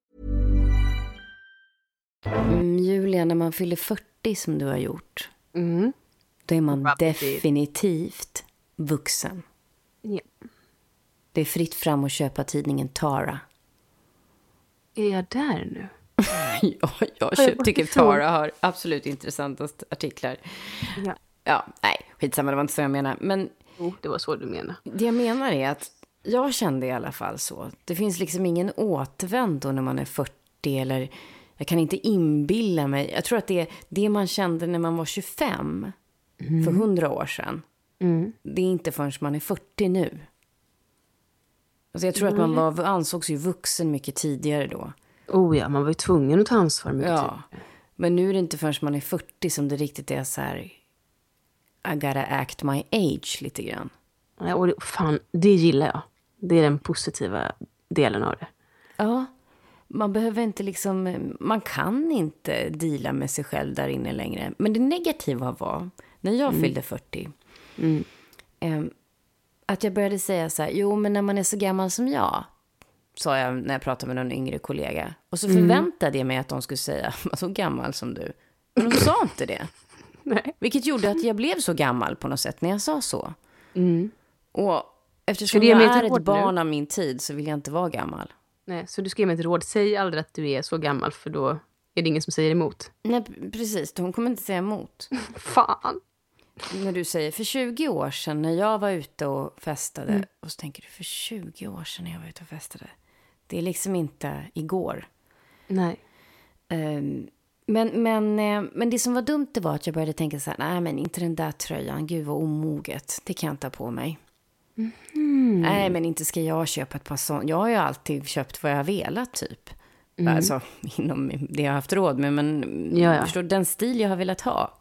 Mm, Julia, när man fyller 40 som du har gjort, mm. då är man definitivt vuxen. Ja. Det är fritt fram att köpa tidningen Tara. Är jag där nu? ja, jag, jag tycker Tara har absolut intressantast artiklar. Ja. ja, nej, skitsamma, det var inte så jag menade. Men jo, det var så du menade. Det jag menar är att jag kände i alla fall så. Det finns liksom ingen återvändo när man är 40 eller jag kan inte inbilla mig. Jag tror att det är det man kände när man var 25 mm. för 100 år sedan. Mm. Det är inte förrän man är 40 nu. Alltså jag tror mm. att man var, ansågs ju vuxen mycket tidigare då. Oh ja, man var ju tvungen att ta ansvar mycket Ja. tidigare. Men nu är det inte förrän man är 40 som det riktigt är så här... I gotta act my age lite grann. Ja, Och det, fan, det gillar jag. Det är den positiva delen av det. Ja, man behöver inte liksom... Man kan inte deala med sig själv där inne längre. Men det negativa var, när jag fyllde 40... ehm, att jag började säga så här, jo men när man är så gammal som jag, sa jag när jag pratade med någon yngre kollega. Och så förväntade jag mig att de skulle säga, så gammal som du. Men de sa inte det. Nej. Vilket gjorde att jag blev så gammal på något sätt när jag sa så. Och eftersom jag är ett råd nu? barn av min tid så vill jag inte vara gammal. Nej, så du ska ge mig ett råd. Säg aldrig att du är så gammal, för då är det ingen som säger emot. Nej, precis. Hon kommer inte säga emot. Fan! När du säger för 20 år sedan när jag var ute och festade. Mm. Och så tänker du för 20 år sedan när jag var ute och festade. Det är liksom inte igår. Nej. Ehm, men, men, eh, men det som var dumt det var att jag började tänka så här, nej men inte den där tröjan, gud vad omoget, det kan jag inte ha på mig. Mm. Nej men inte ska jag köpa ett par sådana, jag har ju alltid köpt vad jag har velat typ. Alltså inom det jag har haft råd med, men Mm. Ja, ja. förstår den stil jag har velat ha.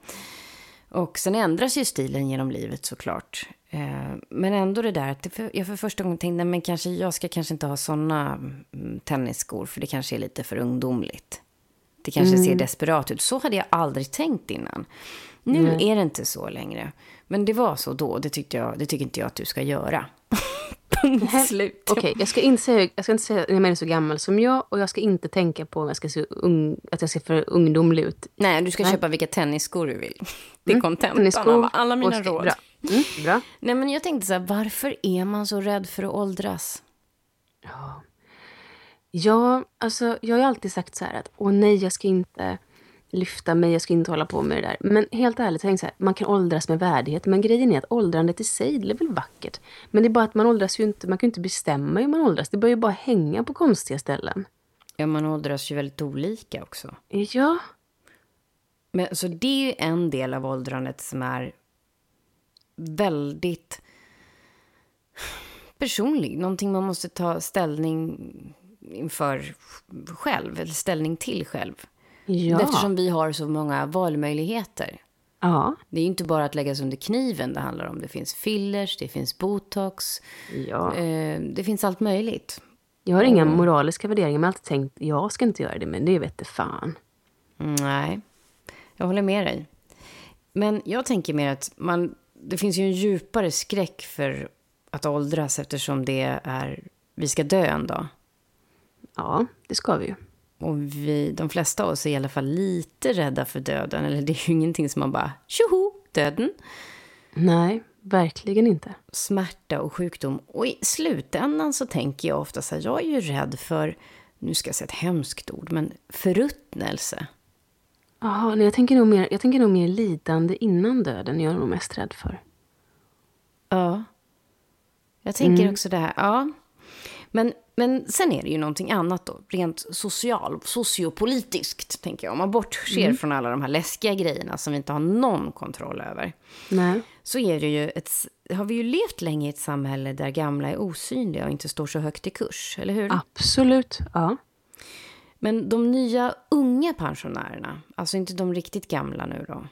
Och sen ändras ju stilen genom livet såklart. Eh, men ändå det där att jag för första gången tänkte, men kanske, jag ska kanske inte ha sådana mm, tennisskor, för det kanske är lite för ungdomligt. Det kanske Mm. ser desperat ut. Så hade jag aldrig tänkt innan. Nu är det inte så längre. Men det var så då. Det, tyckte jag, det tycker inte jag att du ska göra. Punkt slut. Okej, jag, ska inte säga, jag ska inte säga att man är så gammal som jag och jag ska inte tänka på om jag ska se ung, att jag ser för ungdomlig ut. Nej, du ska Nej. köpa vilka tennisskor du vill. Det är kontentan Tennisskor av alla mina råd. Bra. Mm, bra. Nej, men jag tänkte så här, varför är man så rädd för att åldras? Ja, alltså jag har ju alltid sagt så här att åh nej, jag ska inte lyfta mig, jag ska inte hålla på med det där. Men helt ärligt, tänker så här, man kan åldras med värdighet. Men grejen är att åldrandet i sig, det är väl vackert. Men det är bara att man åldras ju inte, man kan ju inte bestämma hur man åldras. Det börjar ju bara hänga på konstiga ställen. Ja, man åldras ju väldigt olika också. Ja, Men, så det är ju en del av åldrandet som är väldigt personlig. Någonting man måste ta ställning inför själv, eller ställning till själv. Ja, Eftersom vi har så många valmöjligheter. ja, Det är inte bara att lägga sig under kniven det handlar om. Det finns fillers, det finns botox, ja. eh, det finns allt möjligt. Jag har inga moraliska värderingar, men jag har alltid tänkt, jag ska inte göra det, men det vete fan. Nej, jag håller med dig. Men jag tänker mer att man, det finns ju en djupare skräck för att åldras eftersom det är, vi ska dö en dag. Ja, det ska vi ju. Och vi, de flesta av oss är i alla fall lite rädda för döden. Eller det är ju ingenting som man bara, tjoho, döden. Nej, verkligen inte. Smärta och sjukdom. Och i slutändan så tänker jag ofta så här, jag är ju rädd för, nu ska jag säga ett hemskt ord, men förruttnelse. Jaha, nej, jag tänker, nog mer, jag tänker nog mer lidande innan döden. Jag är nog mest rädd för. Ja. Jag tänker också det här, ja. Men, men sen är det ju någonting annat då, rent social, sociopolitiskt, tänker jag. Om man bortser från alla de här läskiga grejerna som vi inte har någon kontroll över. Nej. Så är det ju ett, har vi ju levt länge i ett samhälle där gamla är osynliga och inte står så högt i kurs, eller hur? Absolut, ja. Men de nya unga pensionärerna, alltså inte de riktigt gamla nu då.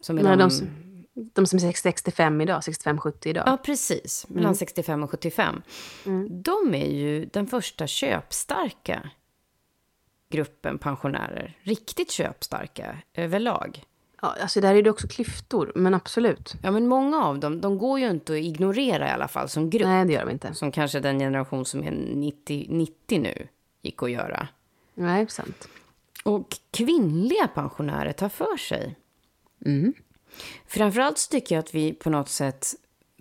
Som är Nej, de, de, de som är 65 idag, 65-70 idag. Ja, precis. Mellan 65 och 75. De är ju den första köpstarka gruppen pensionärer. Riktigt köpstarka överlag. Ja, alltså där är det också klyftor, men absolut. Ja, men många av dem, de går ju inte att ignorera i alla fall som grupp. Nej, det gör de inte. Som kanske den generation som är 90, 90 nu gick att göra. Nej, sant. Och kvinnliga pensionärer tar för sig. Framförallt så tycker jag att vi på något sätt...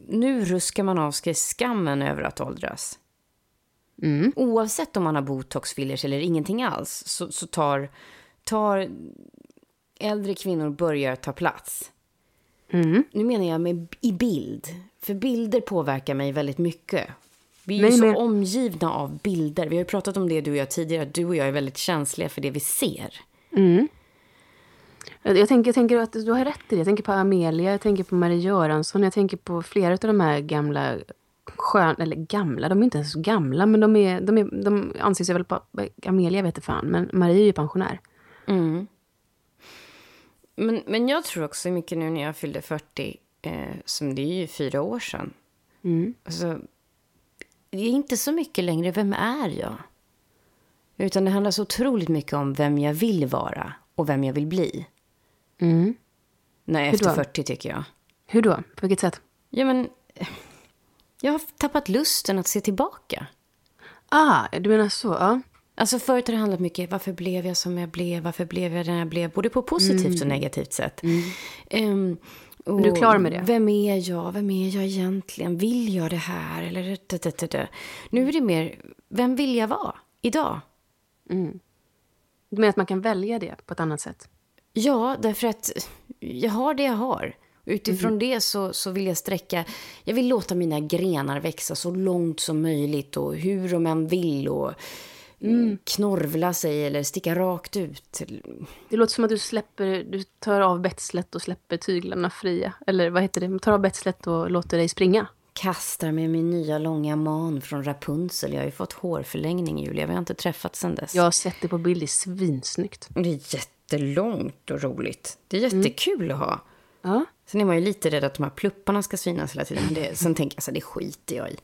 Nu ruskar man av sig skammen över att åldras. Oavsett om man har botox, fillers eller ingenting alls så, så tar, tar äldre kvinnor börjar ta plats. Nu menar jag med, i bild. För bilder påverkar mig väldigt mycket. Vi är ju så men- omgivna av bilder. Vi har ju pratat om det du och jag tidigare. att Du och jag är väldigt känsliga för det vi ser. Jag, jag, tänker, jag tänker att du har rätt i det. Jag tänker på Amelia, jag tänker på Marie Göransson, jag tänker på flera av de här gamla skön, eller gamla, de är inte ens gamla, men de, är, de, är, de anser sig väl på, Amelia vet fan, men Marie är ju pensionär. Mm. Men, men jag tror också mycket nu när jag fyllde 40, eh, som det är ju fyra år sedan. Mm. Alltså, det är inte så mycket längre, vem är jag? Utan det handlar så otroligt mycket om vem jag vill vara och vem jag vill bli. Mm. Hur efter då? 40 tycker jag. Hur då? På vilket sätt? Ja, men jag har tappat lusten att se tillbaka. Ah, du menar så? Ja. Alltså förut har det handlat mycket, varför blev jag som jag blev, varför blev jag den jag blev, både på positivt och negativt sätt. Ehm, och Mm. du är klar med det? Vem är jag, vem är jag egentligen, vill jag det här, eller det, det, det. Nu är det mer, vem vill jag vara idag? Du menar att man kan välja det på ett annat sätt? Ja, därför att jag har det jag har. Utifrån det så, så vill jag sträcka, jag vill låta mina grenar växa så långt som möjligt och hur de än vill och knorvla sig eller sticka rakt ut. Det låter som att du släpper, du tar av betslet och släpper tyglarna fria. Eller vad heter det? Tar av betslet och låter dig springa. Kastar med min nya långa man från Rapunzel. Jag har ju fått hårförlängning Julia, vi har inte träffats sedan dess. Jag har sett det på bild, det är svinsnyggt. Det är jättelångt och roligt. Det är jättekul att ha. Ja. Sen är man ju lite rädd att de här plupparna ska synas hela tiden. Men det, sen tänker jag så här, det skiter jag i.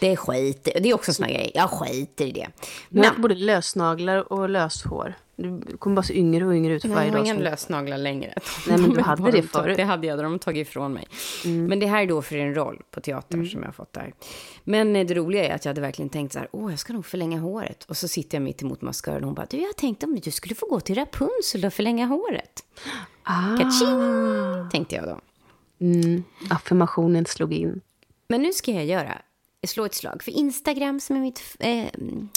Det skiter Det är också en sån här grej. Jag skiter i det. Men Men både lösnaglar och löshår. Du kommer bara se yngre och yngre ut för Nej, varje jag har dag. inga lösnaglar längre. Nej, men du hade det förut. Det hade jag, de har tagit ifrån mig. Mm. Men det här är då för en roll på teatern som jag har fått där. Men eh, det roliga är att jag hade verkligen tänkt så här, åh, jag ska nog förlänga håret. Och så sitter jag mitt emot maskören och hon bara, du, jag tänkte om du skulle få gå till Rapunzel och förlänga håret. Ah. Kaching, tänkte jag då. Mm. Affirmationen slog in. Men nu ska jag göra, slå ett slag för Instagram som är mitt eh,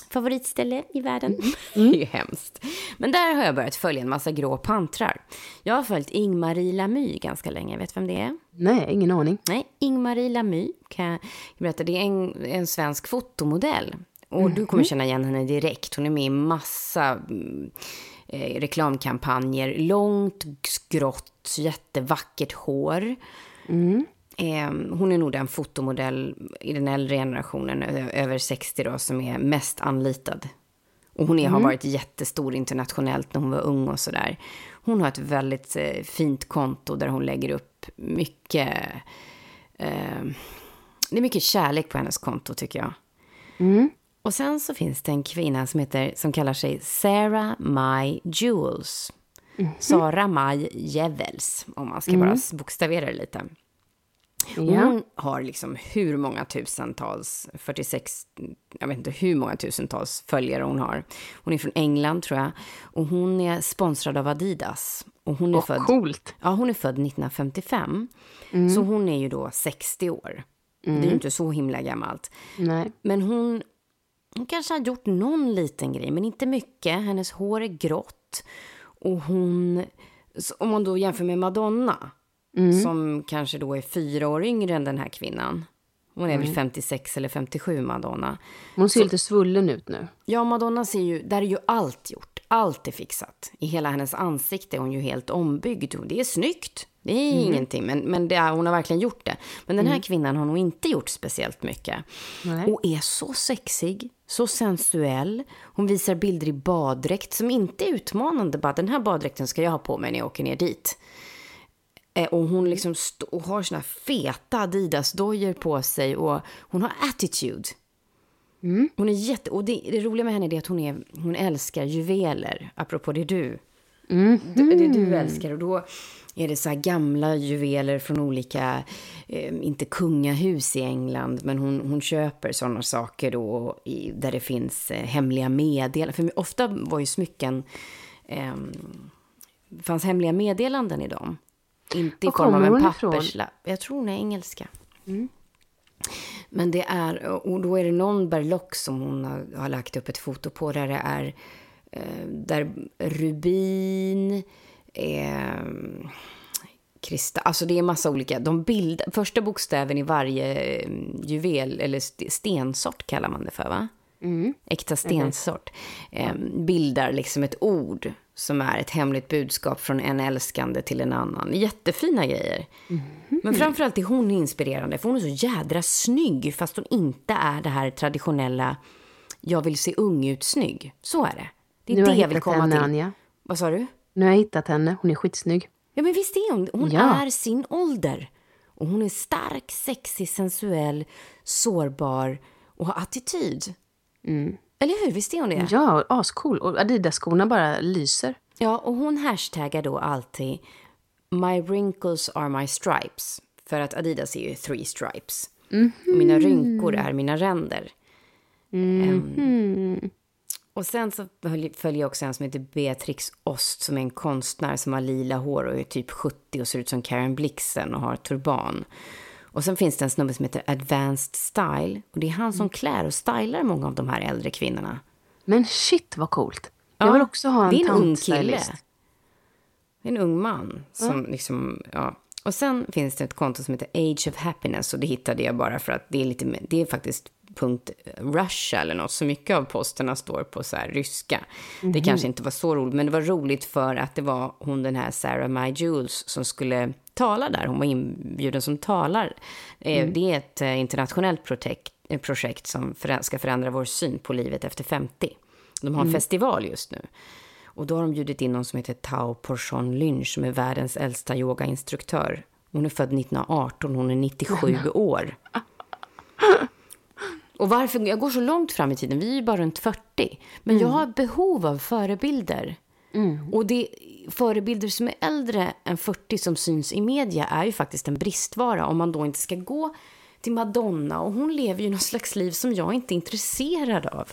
favoritställe i världen. Det är ju hemskt. Men där har jag börjat följa en massa grå pantrar. Jag har följt Ingmarie Lamy ganska länge. Vet vem det är? Nej, ingen aning. Nej, Ingmarie Lamy kan jag berätta. Det är en, en svensk fotomodell. Och du kommer känna igen henne direkt. Hon är med i massa mm, eh, reklamkampanjer. Långt, grått, jättevackert hår. Eh, hon är nog den fotomodell i den äldre generationen, över 60 då, som är mest anlitad. Och hon är, har varit jättestor internationellt när hon var ung och sådär. Hon har ett väldigt eh, fint konto där hon lägger upp mycket... Eh, det är mycket kärlek på hennes konto tycker jag. Och sen så finns det en kvinna som, heter, som kallar sig Sarah My Jewels. Sara Maj Jevels, om man ska bara bokstavera det lite. Ja. Hon har liksom hur många tusentals, 46, jag vet inte hur många tusentals följare hon har. Hon är från England tror jag. Och hon är sponsrad av Adidas. Och hon är Åh, född... coolt. Ja, hon är född 1955. Så hon är ju då 60 år. Det är ju inte så himla gammalt. Nej. Men hon, hon kanske har gjort någon liten grej, men inte mycket. Hennes hår är grått. Och hon, om man då jämför med Madonna, som kanske då är fyra år yngre än den här kvinnan. Hon är väl 56 eller 57, Madonna. Hon ser lite svullen ut nu. Ja, Madonna ser ju, där är ju allt gjort. Allt är fixat. I hela hennes ansikte är hon ju helt ombyggd. Och det är snyggt. Det är ingenting, men, men det hon har verkligen gjort det. Men den här kvinnan har nog inte gjort speciellt mycket. Nej. Och är så sexig, så sensuell. Hon visar bilder i baddräkt som inte är utmanande. Bara den här baddräkten ska jag ha på mig när jag åker ner dit. Eh, Och hon liksom och har såna feta Adidas-dojor på sig och hon har attitude. Hon är jätte... Och det, det roliga med henne är att hon, är, hon älskar juveler, apropå det du. Det, det du älskar. Och då är det så gamla juveler från olika, eh, inte kungahus i England, men hon, hon köper sådana saker då i, där det finns eh, hemliga meddelanden. För ofta var ju smycken, eh, fanns hemliga meddelanden i dem. Inte i form av en papperslapp. Jag tror hon är engelska. Men det är, och då är det någon berlock som hon har, har lagt upp ett foto på där det är, eh, där rubin, eh, kristall, alltså det är massa olika, de bild, första bokstäven i varje eh, juvel, eller st- stensort kallar man det för va? Äkta stensort. Eh, bildar liksom ett ord som är ett hemligt budskap från en älskande till en annan. Jättefina grejer. Men framförallt är hon inspirerande, för hon är så jädra snygg, fast hon inte är det här traditionella jag vill se ung ut snygg. Så är det. Det är Nu det jag vill komma henne, till. Anja. Vad sa du? Nu har jag hittat henne. Hon är skitsnygg. Ja, men visst är hon Hon Ja. är sin ålder. Och hon är stark, sexig, sensuell, sårbar och har attityd. Eller hur? Visst är hon det? Mm. Ja, ascool. Och Adidas-skorna bara lyser. Ja, och hon hashtaggar då alltid My wrinkles are my stripes. För att Adidas är ju three stripes. Och mina rynkor är mina ränder. Ehm, och sen så följ- följer också en som heter Beatrix Ost som är en konstnär som har lila hår och är typ 70 och ser ut som Karen Blixen och har turban. Och sen finns det en snubbe som heter Advanced Style. Och det är han som klär och stylar många av de här äldre kvinnorna. Men shit vad coolt. Ja, jag vill också ha en det är en ung kille. En ung man som liksom, ja. Och sen finns det ett konto som heter Age of Happiness och det hittade jag bara för att det är lite, det är faktiskt Russia eller något. Så mycket av posterna står på så här ryska. Det kanske inte var så roligt, men det var roligt för att det var hon den här Sarah My Jules som skulle tala där. Hon var inbjuden som talar. Eh, Det är ett eh, internationellt projekt, eh, projekt som ska förändra vår syn på livet efter 50. De har en festival just nu. Och då har de bjudit in någon som heter Tao Porchon Lynch som är världens äldsta yogainstruktör. Hon är född 1918, hon är 97 år. Och varför, jag går så långt fram i tiden, vi är ju bara runt 40. Men jag har behov av förebilder. Och det, förebilder som är äldre än 40 som syns i media är ju faktiskt en bristvara om man då inte ska gå till Madonna. Och hon lever ju någon slags liv som jag inte är intresserad av.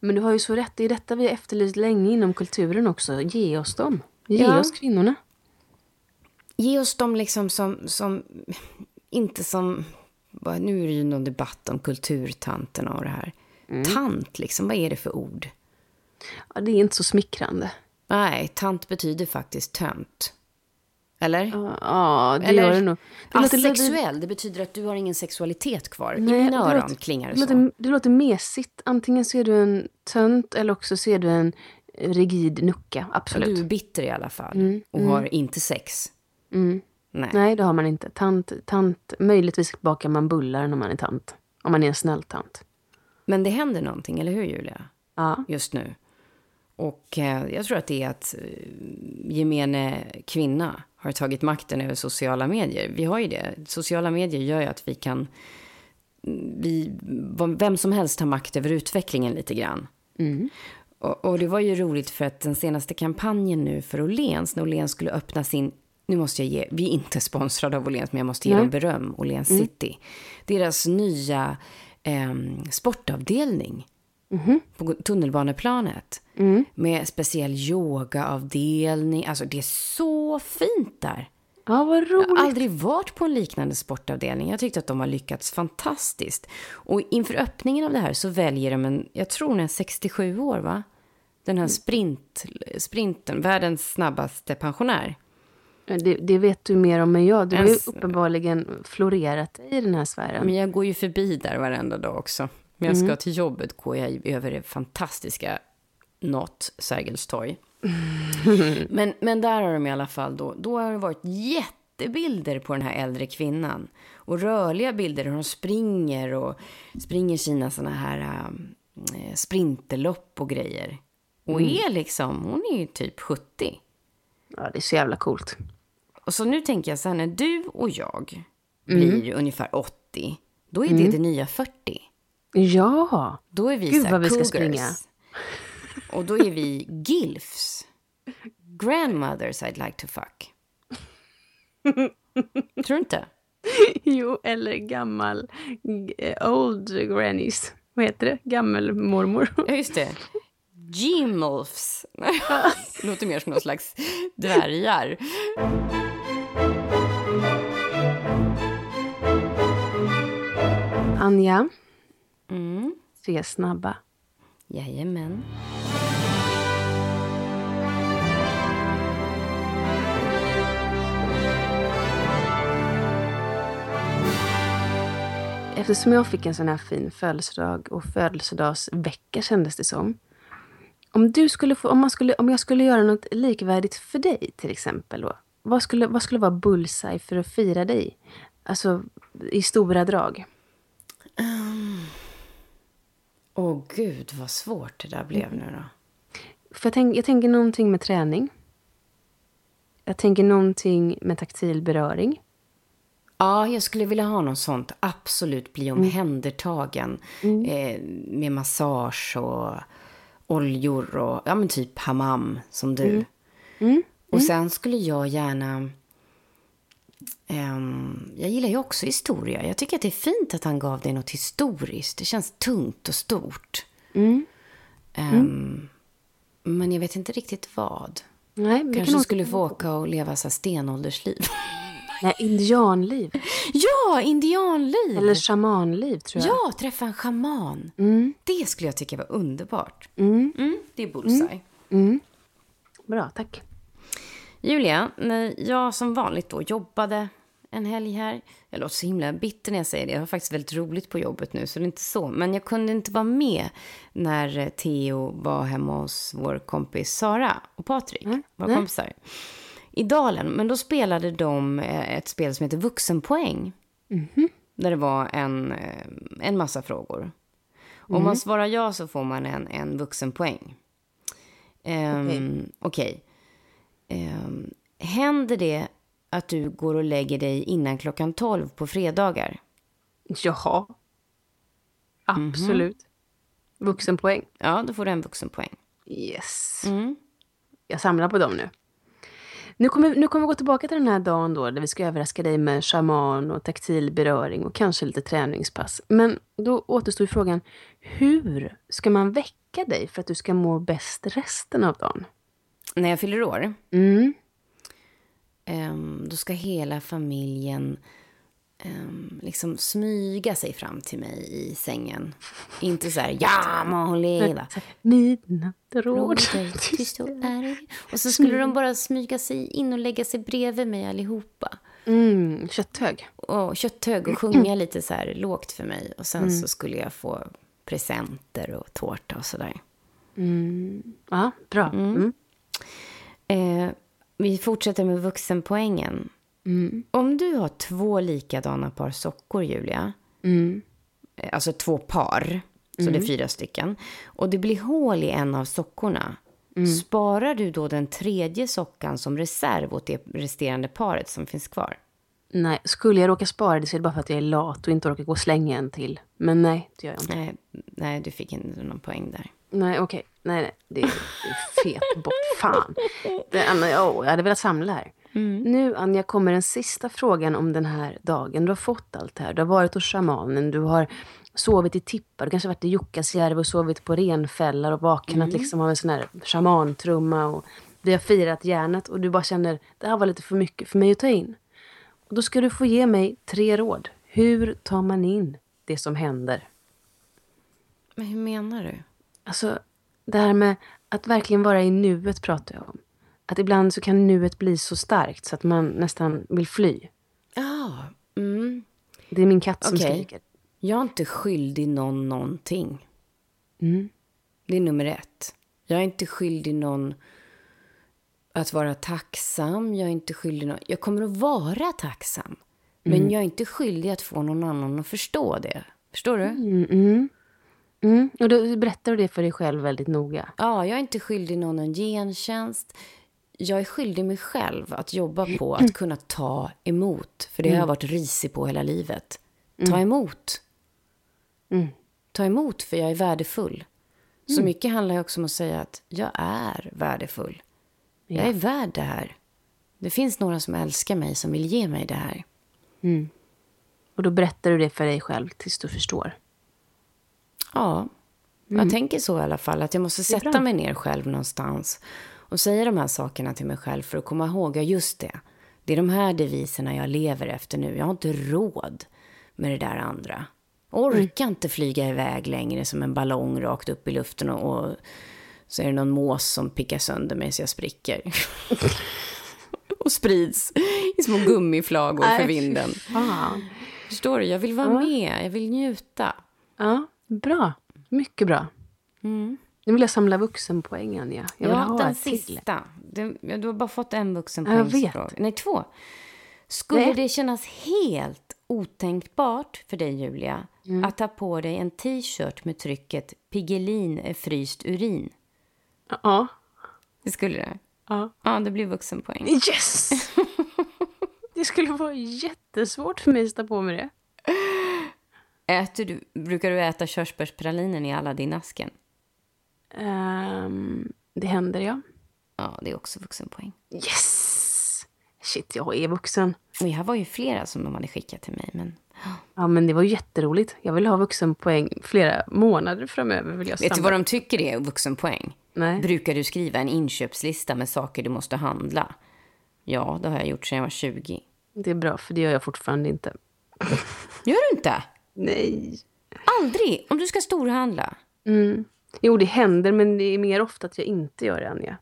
Men du har ju så rätt. Det är detta vi har efterlyst länge inom kulturen också. Ge oss dem. Ge Ja. oss kvinnorna. Ge oss dem liksom som, som inte som, nu är det ju någon debatt om kulturtanterna och det här. Tant liksom, vad är det för ord? Ja, det är inte så smickrande. Nej, tant betyder faktiskt tönt. Eller? Ja, det Eller gör det nog. Det låter- asexuell, det betyder att du har ingen sexualitet kvar. I Nej, mina det öron låter- klingar det, så. låter, det låter mesigt. Antingen ser du en tönt eller också ser du en rigid nucka. Absolut. Du är bitter i alla fall och har inte sex. Nej. Nej, det har man inte. Tant, tant, möjligtvis bakar man bullar när man är tant. Om man är en snäll tant. Men det händer någonting, eller hur Julia? Ja. Just nu. Och eh, jag tror att det är att eh, gemene kvinna har tagit makten över sociala medier. Vi har ju det. Sociala medier gör ju att vi kan... Vi, vem som helst har makt över utvecklingen lite grann. Och, och det var ju roligt för att den senaste kampanjen nu för Åhléns, när Åhléns skulle öppna sin nu måste jag ge, vi är inte sponsrade av Åhléns, men jag måste ge Nej. dem beröm, Åhléns City. Deras nya ehm, sportavdelning på tunnelbaneplanet. Med speciell yogaavdelning. Alltså det är så fint där. Ja, vad Jag har roligt. aldrig varit på en liknande sportavdelning. Jag tyckte att de har lyckats fantastiskt. Och inför öppningen av det här så väljer de en, jag tror hon är 67 år va? Den här sprint, sprinten, världens snabbaste pensionär. Det, det vet du mer om än jag. Du har ju uppenbarligen florerat i den här sfären. Men jag går ju förbi där varenda dag också. När jag ska till jobbet går jag över det fantastiska Not Sergels torg. men, men där har de i alla fall då, då har det varit jättebilder på den här äldre kvinnan. Och rörliga bilder hur de springer och springer sina såna här äh, sprinterlopp och grejer. Och är liksom, hon är ju typ 70. Ja, det är så jävla coolt. Och så nu tänker jag så här, när du och jag blir ungefär 80, då är det det nya 40. Ja. Då är vi Gud, så här vi ska springa. Och då är vi gilfs. Grandmothers I'd like to fuck. Tror du inte? Jo, eller gammal... eh, Old grannies. Vad heter det? Gammelmormor. Ja, just det. Gimolfs. Det låter mer som någon slags dvärgar. Anja. Mm. Tre snabba. Jajamän. Eftersom jag fick en sån här fin födelsedag och födelsedagsvecka kändes det som. Om, du skulle få, om, man skulle, om jag skulle göra något likvärdigt för dig till exempel. Då, vad, skulle, vad skulle vara bullseye för att fira dig? Alltså i stora drag. Åh oh, gud vad svårt det där blev nu då. För jag, tänk, jag tänker någonting med träning. Jag tänker någonting med taktil beröring. Ja, jag skulle vilja ha något sånt. Absolut bli omhändertagen. Mm. Eh, med massage och oljor och ja, men typ hammam som du. Mm. Mm. Och sen skulle jag gärna... Um, jag gillar ju också historia. Jag tycker att det är fint att han gav dig något historiskt. Det känns tungt och stort. Um, men jag vet inte riktigt vad. Nej, Kanske kan skulle få åka och leva så stenåldersliv. Nej, indianliv. Ja, indianliv. Eller shamanliv, tror jag. Ja, träffa en shaman. Mm. Det skulle jag tycka var underbart. Mm. Mm, det är bullseye. Mm. mm. Bra, tack. Julia, när jag som vanligt då jobbade en helg här. Jag låter så himla bitter när jag säger det. Jag har faktiskt väldigt roligt på jobbet nu, så det är inte så. Men jag kunde inte vara med när Theo var hemma hos vår kompis Sara och Patrik, mm. våra kompisar i Dalen. Men då spelade de eh, ett spel som heter Vuxenpoäng. Mm -hmm. Där det var en, eh, en massa frågor. Mm. Om man svarar ja så får man en, en vuxenpoäng. Um, Okej. Okay. Um, ehm, händer det att du går och lägger dig innan klockan 12 på fredagar? Jaha. Absolut. Mm -hmm. Vuxenpoäng. Ja, då får du en vuxenpoäng. Yes. Mm. Jag samlar på dem nu. Nu kommer, nu kommer vi gå tillbaka till den här dagen då, där vi ska överraska dig med shaman och taktil beröring och kanske lite träningspass. Men då återstår frågan, hur ska man väcka dig för att du ska må bäst resten av dagen? När jag fyller år? Mm. Um, då ska hela familjen um, liksom smyga sig fram till mig i sängen. Inte så här, ja må hon leva. Midnattråd. Och så skulle de bara smyga sig in och lägga sig bredvid mig allihopa. Mm, kötthög. Och kötthög och sjunga lite så här lågt för mig. Och sen mm. så skulle jag få presenter och tårta och sådär. Mm. Ja, bra. Mm. Eh, vi fortsätter med vuxenpoängen. Mm. Om du har två likadana par sockor, Julia, mm. Eh, alltså två par, så mm. det är mm. fyra stycken, och det blir hål i en av sockorna, mm. sparar du då den tredje sockan som reserv åt det resterande paret som finns kvar? Nej, skulle jag råka spara det så är det bara för att jag är lat och inte orkar gå och slänga en till. Men nej, det gör jag inte. Nej, nej du fick inte någon poäng där. Nej, okej. Okay. Nej, nej. Det är, fet bort. Fan. Det, oh, jag hade velat samla här. Mm. Nu, Anja, kommer den sista frågan om den här dagen. Du har fått allt det här. Du har varit hos shamanen, du har sovit i tippar, du kanske varit i Jukkasjärvi och sovit på renfällar och vaknat mm. liksom av en sån här shamantrumma. Och vi har firat hjärnet och du bara känner det här var lite för mycket för mig att ta in. Och då ska du få ge mig tre råd. Hur tar man in det som händer? Men hur menar du? Alltså, det här med att verkligen vara i nuet pratar jag om. Att ibland så kan nuet bli så starkt så att man nästan vill fly. Ja. Mm. Det är min katt som okay. skriker. Jag är inte skyldig någon någonting. Mm. Det är nummer ett. Jag är inte skyldig någon att vara tacksam. Jag är inte skyldig någon... Jag kommer att vara tacksam. Men mm. jag är inte skyldig att få någon annan att förstå det. Förstår du? Mm, mm. Mm. Och då berättar du det för dig själv väldigt noga? Ja, jag är inte skyldig någon en gentjänst jag är skyldig mig själv att jobba på att kunna ta emot. För det har jag varit risig på hela livet. Ta mm. emot. Mm. Ta emot, för jag är värdefull. Så mm. mycket handlar ju också om att säga att jag är värdefull. Ja. Jag är värd det här. Det finns några som älskar mig, som vill ge mig det här. Mm. Och då berättar du det för dig själv tills du förstår? Ja, jag mm. tänker så i alla fall. Att jag måste sätta mig ner själv någonstans och säga de här sakerna till mig själv för att komma ihåg, ja just det. Det är de här deviserna jag lever efter nu. Jag har inte råd med det där andra. Orkar mm. inte flyga iväg längre som en ballong rakt upp i luften och, och så är det någon mås som pickar sönder mig så jag spricker. och sprids i små gummiflagor för vinden. Förstår du? Jag vill vara med, jag vill njuta. Ja, bra. Mycket bra. Mm. Nu vill jag samla vuxenpoäng, Anja. Jag vill ja, ha den sista. Du, ja, du har bara fått en Ja, jag vuxenpoängsfråga. Nej, två. Skulle Nej. det kännas helt otänkbart för dig, Julia, Mm. att ta på dig en t-shirt med trycket Piggelin är fryst urin? Ja. Det skulle det? ja. Ja, det blir vuxenpoäng. Yes! det skulle vara jättesvårt för mig att sätta på mig det. Äter du, brukar du äta körsbärspralinen i Aladdin-asken? Ehm, det händer, ja. Ja, det är också vuxenpoäng. Yes! Shit, jag är vuxen. Och här var ju flera som de hade skickat till mig, men... Ja, men det var jätteroligt. Jag vill ha vuxenpoäng flera månader framöver. Vill jag Vet du vad de tycker är vuxenpoäng? Nej. Brukar du skriva en inköpslista med saker du måste handla? Ja, det har jag gjort sedan jag var 20. Det är bra, för det gör jag fortfarande inte. Gör du inte? Nej. Aldrig? Om du ska storhandla? Jo, det händer, men det är mer ofta att jag inte gör det, Anja.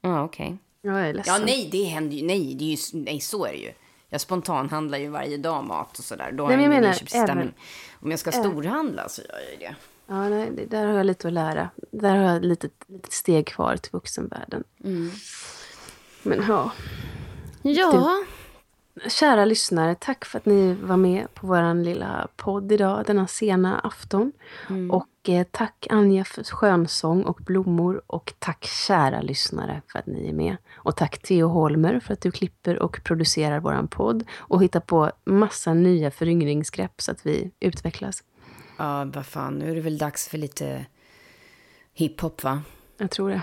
Ja, okej. Jag är ledsen. Ja, nej, det händer ju. Nej, det är ju, nej, så är det ju. Jag spontanhandlar ju varje dag mat och sådär. Då har Nej, jag jag menar, även- men Om jag ska storhandla så gör jag ju det. Ja, nej, det, där har jag lite att lära. Där har jag ett litet, litet steg kvar till vuxenvärlden. Men ja, Ja. Kära lyssnare, tack för att ni var med på vår lilla podd idag, denna sena afton. Och eh, tack Anja för skönsång och blommor. Och tack kära lyssnare för att ni är med. Och tack Theo Holmer för att du klipper och producerar våran podd. Och hittar på massa nya föryngringsgrepp så att vi utvecklas. Ja, vad fan. Nu är det väl dags för lite hiphop, va? Jag tror det.